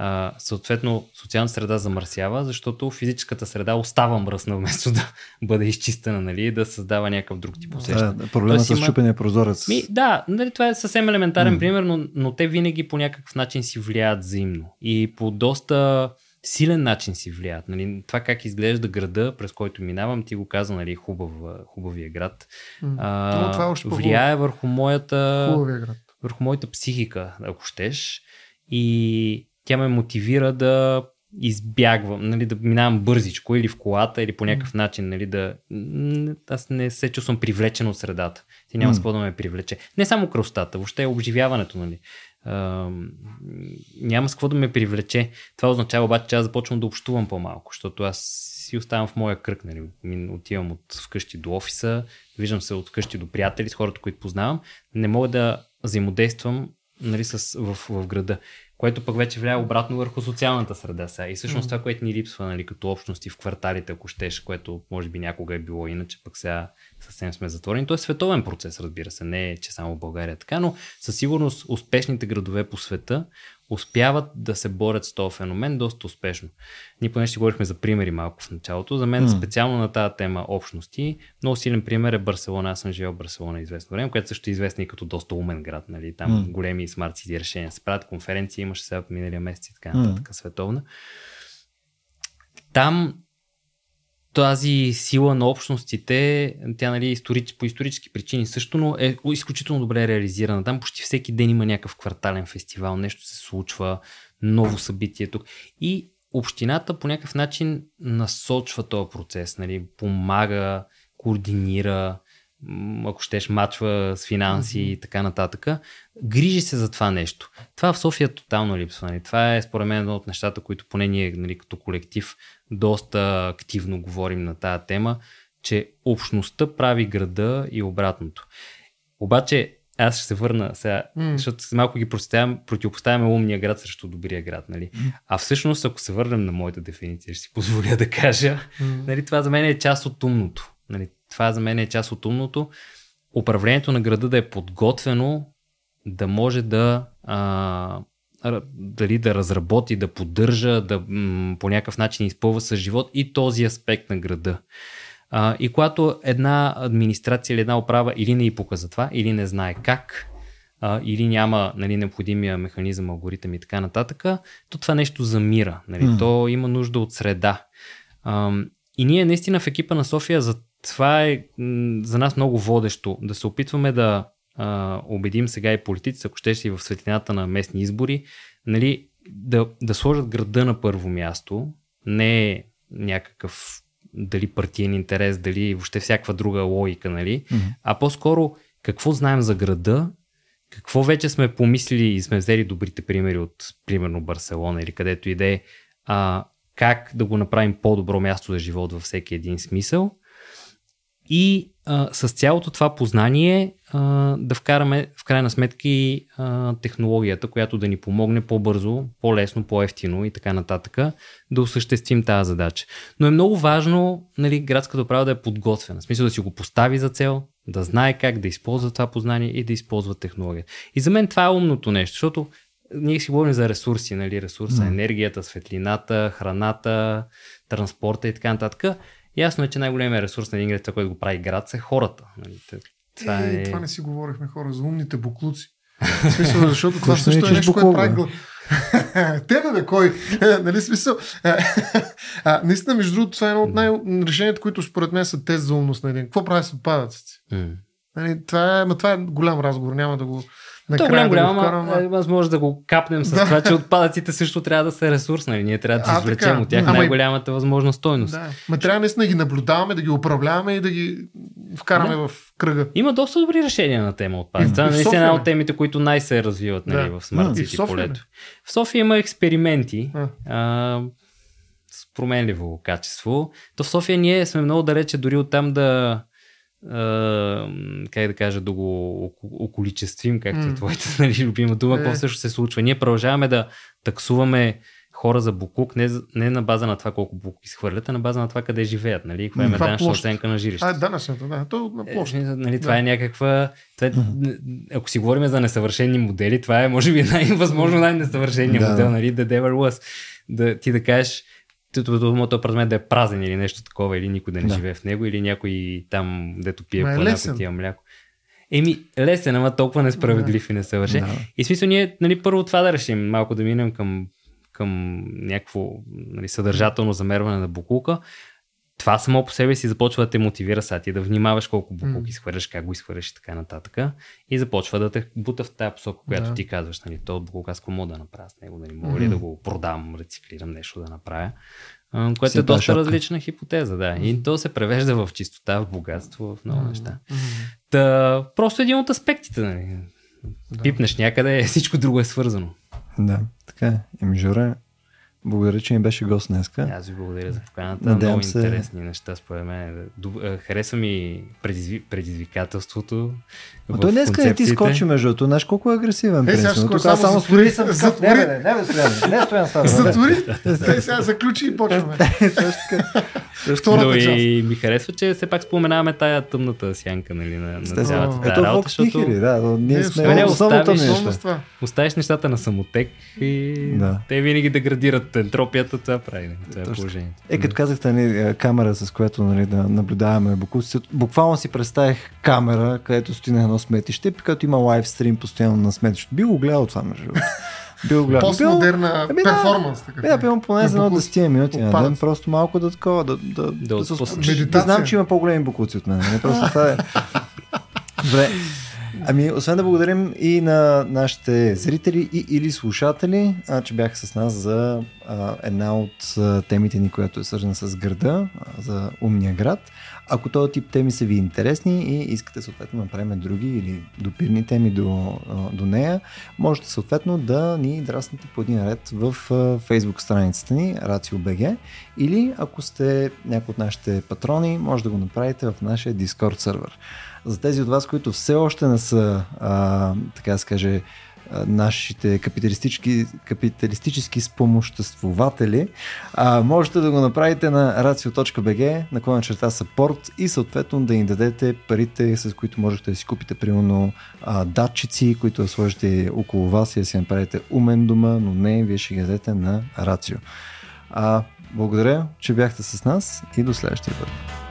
а, съответно социалната среда замърсява, защото физическата среда остава мръсна [LAUGHS] вместо да бъде изчистена нали, и да създава някакъв друг тип усещане. Да, проблема с има... щупения прозорец. Ми, да, нали, това е съвсем елементарен mm. пример, но, но те винаги по някакъв начин си влияят взаимно. И по доста силен начин си влияят. Нали, това как изглежда града, през който минавам, ти го каза, нали, хубав, хубавия град. Mm. А, но това е още влияе върху моята, град. върху моята психика, ако щеш. И тя ме мотивира да избягвам, нали, да минавам бързичко или в колата, или по някакъв начин, нали, да... Аз не се чувствам привлечен от средата. Ти няма mm. с какво да ме привлече. Не само кръстата, въобще обживяването, нали. А, няма с какво да ме привлече. Това означава обаче, че аз започвам да общувам по-малко, защото аз си оставам в моя кръг. Нали. Отивам от вкъщи до офиса, виждам се от вкъщи до приятели, с хората, които познавам. Не мога да взаимодействам нали, с, в, в града което пък вече влияе обратно върху социалната среда сега. И всъщност mm. това, което ни липсва нали, като общности в кварталите, ако щеш, което може би някога е било иначе, пък сега съвсем сме затворени. То е световен процес, разбира се, не е, че само в България е така, но със сигурност успешните градове по света успяват да се борят с този феномен доста успешно. Ние поне ще говорихме за примери малко в началото. За мен mm. специално на тази тема общности, много силен пример е Барселона. Аз съм живел в Барселона известно време, което също е известна и като доста умен град. Нали? Там mm. големи смарт сити решения се правят, конференции имаше сега миналия месец и така нататък mm. световна. Там тази сила на общностите, тя нали, историч, по исторически причини също, но е изключително добре реализирана. Там почти всеки ден има някакъв квартален фестивал, нещо се случва, ново събитие тук. И общината по някакъв начин насочва този процес, нали, помага, координира, ако щеш, мачва с финанси и така нататък. Грижи се за това нещо. Това в София тотално липсва. Нали. Това е според мен едно от нещата, които поне ние нали, като колектив доста активно говорим на тази тема, че общността прави града и обратното. Обаче аз ще се върна сега, mm. защото малко ги противопоставяме умния град срещу добрия град. Нали? Mm. А всъщност, ако се върнем на моята дефиниция, ще си позволя да кажа, mm. нали, това за мен е част от умното. Нали, това за мен е част от умното. Управлението на града да е подготвено да може да а, дали да разработи, да поддържа, да м- по някакъв начин изпълва с живот и този аспект на града. А, и когато една администрация или една управа или не и пука за това, или не знае как, а, или няма нали, необходимия механизъм, алгоритъм и така нататък, то това нещо замира. Нали? Mm. То има нужда от среда. А, и ние наистина в екипа на София за това е за нас много водещо да се опитваме да а, убедим сега и политици, ако ще си в светлината на местни избори, нали, да, да сложат града на първо място, не е някакъв дали партиен интерес, дали въобще всякаква друга логика, нали? Mm-hmm. А по-скоро какво знаем за града, какво вече сме помислили и сме взели добрите примери от, примерно, Барселона или където и да е, а, как да го направим по-добро място за живот във всеки един смисъл и а, с цялото това познание а, да вкараме в крайна сметка и а, технологията, която да ни помогне по-бързо, по-лесно, по-ефтино и така нататък да осъществим тази задача. Но е много важно нали, градската управа да е подготвена. В смисъл да си го постави за цел, да знае как да използва това познание и да използва технологията. И за мен това е умното нещо, защото ние си говорим за ресурси, нали? ресурса, енергията, светлината, храната, транспорта и така нататък. Ясно е, че най-големият ресурс на един град, който го прави град, са хората. Нали? Това, е, е... това не си говорихме хора за умните буклуци. В смисъл, защото [LAUGHS] това също е нещо, което прави [LAUGHS] Тебе бе, кой? нали смисъл? [LAUGHS] а, наистина, между другото, това е едно от най-решенията, които според мен са тест за умност на един. Какво прави с отпадъците? Нали, това, е, това е голям разговор, няма да го то е голям, голям, да ама аз може да го капнем с да. това, че отпадъците също трябва да са ресурс, нали? Ние трябва да извлечем от тях ама най-голямата възможна стойност. Да. Ма трябва наистина да ги наблюдаваме, да ги управляваме и да ги вкараме да. в кръга. Има доста добри решения на тема отпадъци. Това е една от темите, които най-се развиват нали, да. в Smart City полето. В София има експерименти. А. А, с променливо качество. То в София ние сме много далече дори от там да как да кажа, да го околичествим, както mm. е твоята [LAUGHS] нали, любима дума, какво е. също се случва. Ние продължаваме да таксуваме хора за буклук не, не на база на това колко буклук изхвърлят, а на база на това къде живеят. Нали? Каква е данъчна оценка на жилище. А, данъчната, да. То на площ. Е, нали, това да. е някаква... Това е, ако си говорим за несъвършени модели, това е може би най-възможно най-несъвършеният да. модел, нали? The Never Was. Да, ти да кажеш, моят апартамент да е празен или нещо такова, или никой да не да. живее в него, или някой там, дето пие по някой тия мляко. Еми, лесен, ама толкова несправедлив да. и несъвършен. Да. И смисъл ние, нали, първо това да решим, малко да минем към, към някакво нали, съдържателно замерване на букулка, това само по себе си започва да те мотивира сега ти да внимаваш колко буклук mm. изхвърляш, как го изхвърляш и така нататък. И започва да те бута в тази посока, която да. ти казваш, нали, то буклук аз какво мога да направя с него, нали, мога mm. ли да го продам, рециклирам нещо да направя. Което Си е доста шапка. различна хипотеза, да. И то се превежда в чистота, в богатство, в много mm. неща. Mm. Та, просто един от аспектите, нали. Да. Пипнеш някъде, [LAUGHS] всичко друго е свързано. Да, така е. Еми, Жора, благодаря, че ми беше гост днеска. Аз ви благодаря за поканата. Надявам Много се... интересни неща, според мен. Харесва ми предизви... предизвикателството. А той днеска не ти скочи между другото. Знаеш колко е агресивен. Е, сега тук само, само затвори съм. Затвори. Не, не, не, не, стоян. Не, стоян става. Затвори. [LAUGHS] Сега заключи и почваме. [LAUGHS] Втората Но и ми харесва, че все пак споменаваме тая тъмната сянка нали, на, на цялата тази работа. Защото... Да, ние сме оставиш, оставиш нещата на самотек и те винаги деградират ентропията, това прави. Това е положението. Е, като казахте нали, камера, с която нали, да наблюдаваме букуци, буквално си представих камера, където стои на едно сметище, като има лайв стрим постоянно на сметището. Би го гледал това, между Бил гледам. Постмодерна Ами да. перформанс. Така. Да, пивам поне за едно Буклуци. 10 минути на ден, просто малко да такова, да, да, да, да, се да знам, че има по-големи буклуци от мен. Не, просто това е. Добре. Ами, освен да благодарим и на нашите зрители и или слушатели, а, че бяха с нас за а, една от а, темите ни, която е свързана с града, а, за умния град. Ако този тип теми са ви интересни и искате съответно да направим други или допирни теми до, до нея, можете съответно да ни драснете по един ред в Facebook страницата ни RACIO.BG или ако сте някой от нашите патрони, може да го направите в нашия Discord сервер. За тези от вас, които все още не са, а, така да се каже, нашите капиталистически, капиталистически спомоществователи, а, можете да го направите на racio.bg, наклона черта support и съответно да им дадете парите, с които можете да си купите примерно а, датчици, които да сложите около вас и да си направите умен дома, но не, вие ще ги дадете на Рацио. А, благодаря, че бяхте с нас и до следващия път.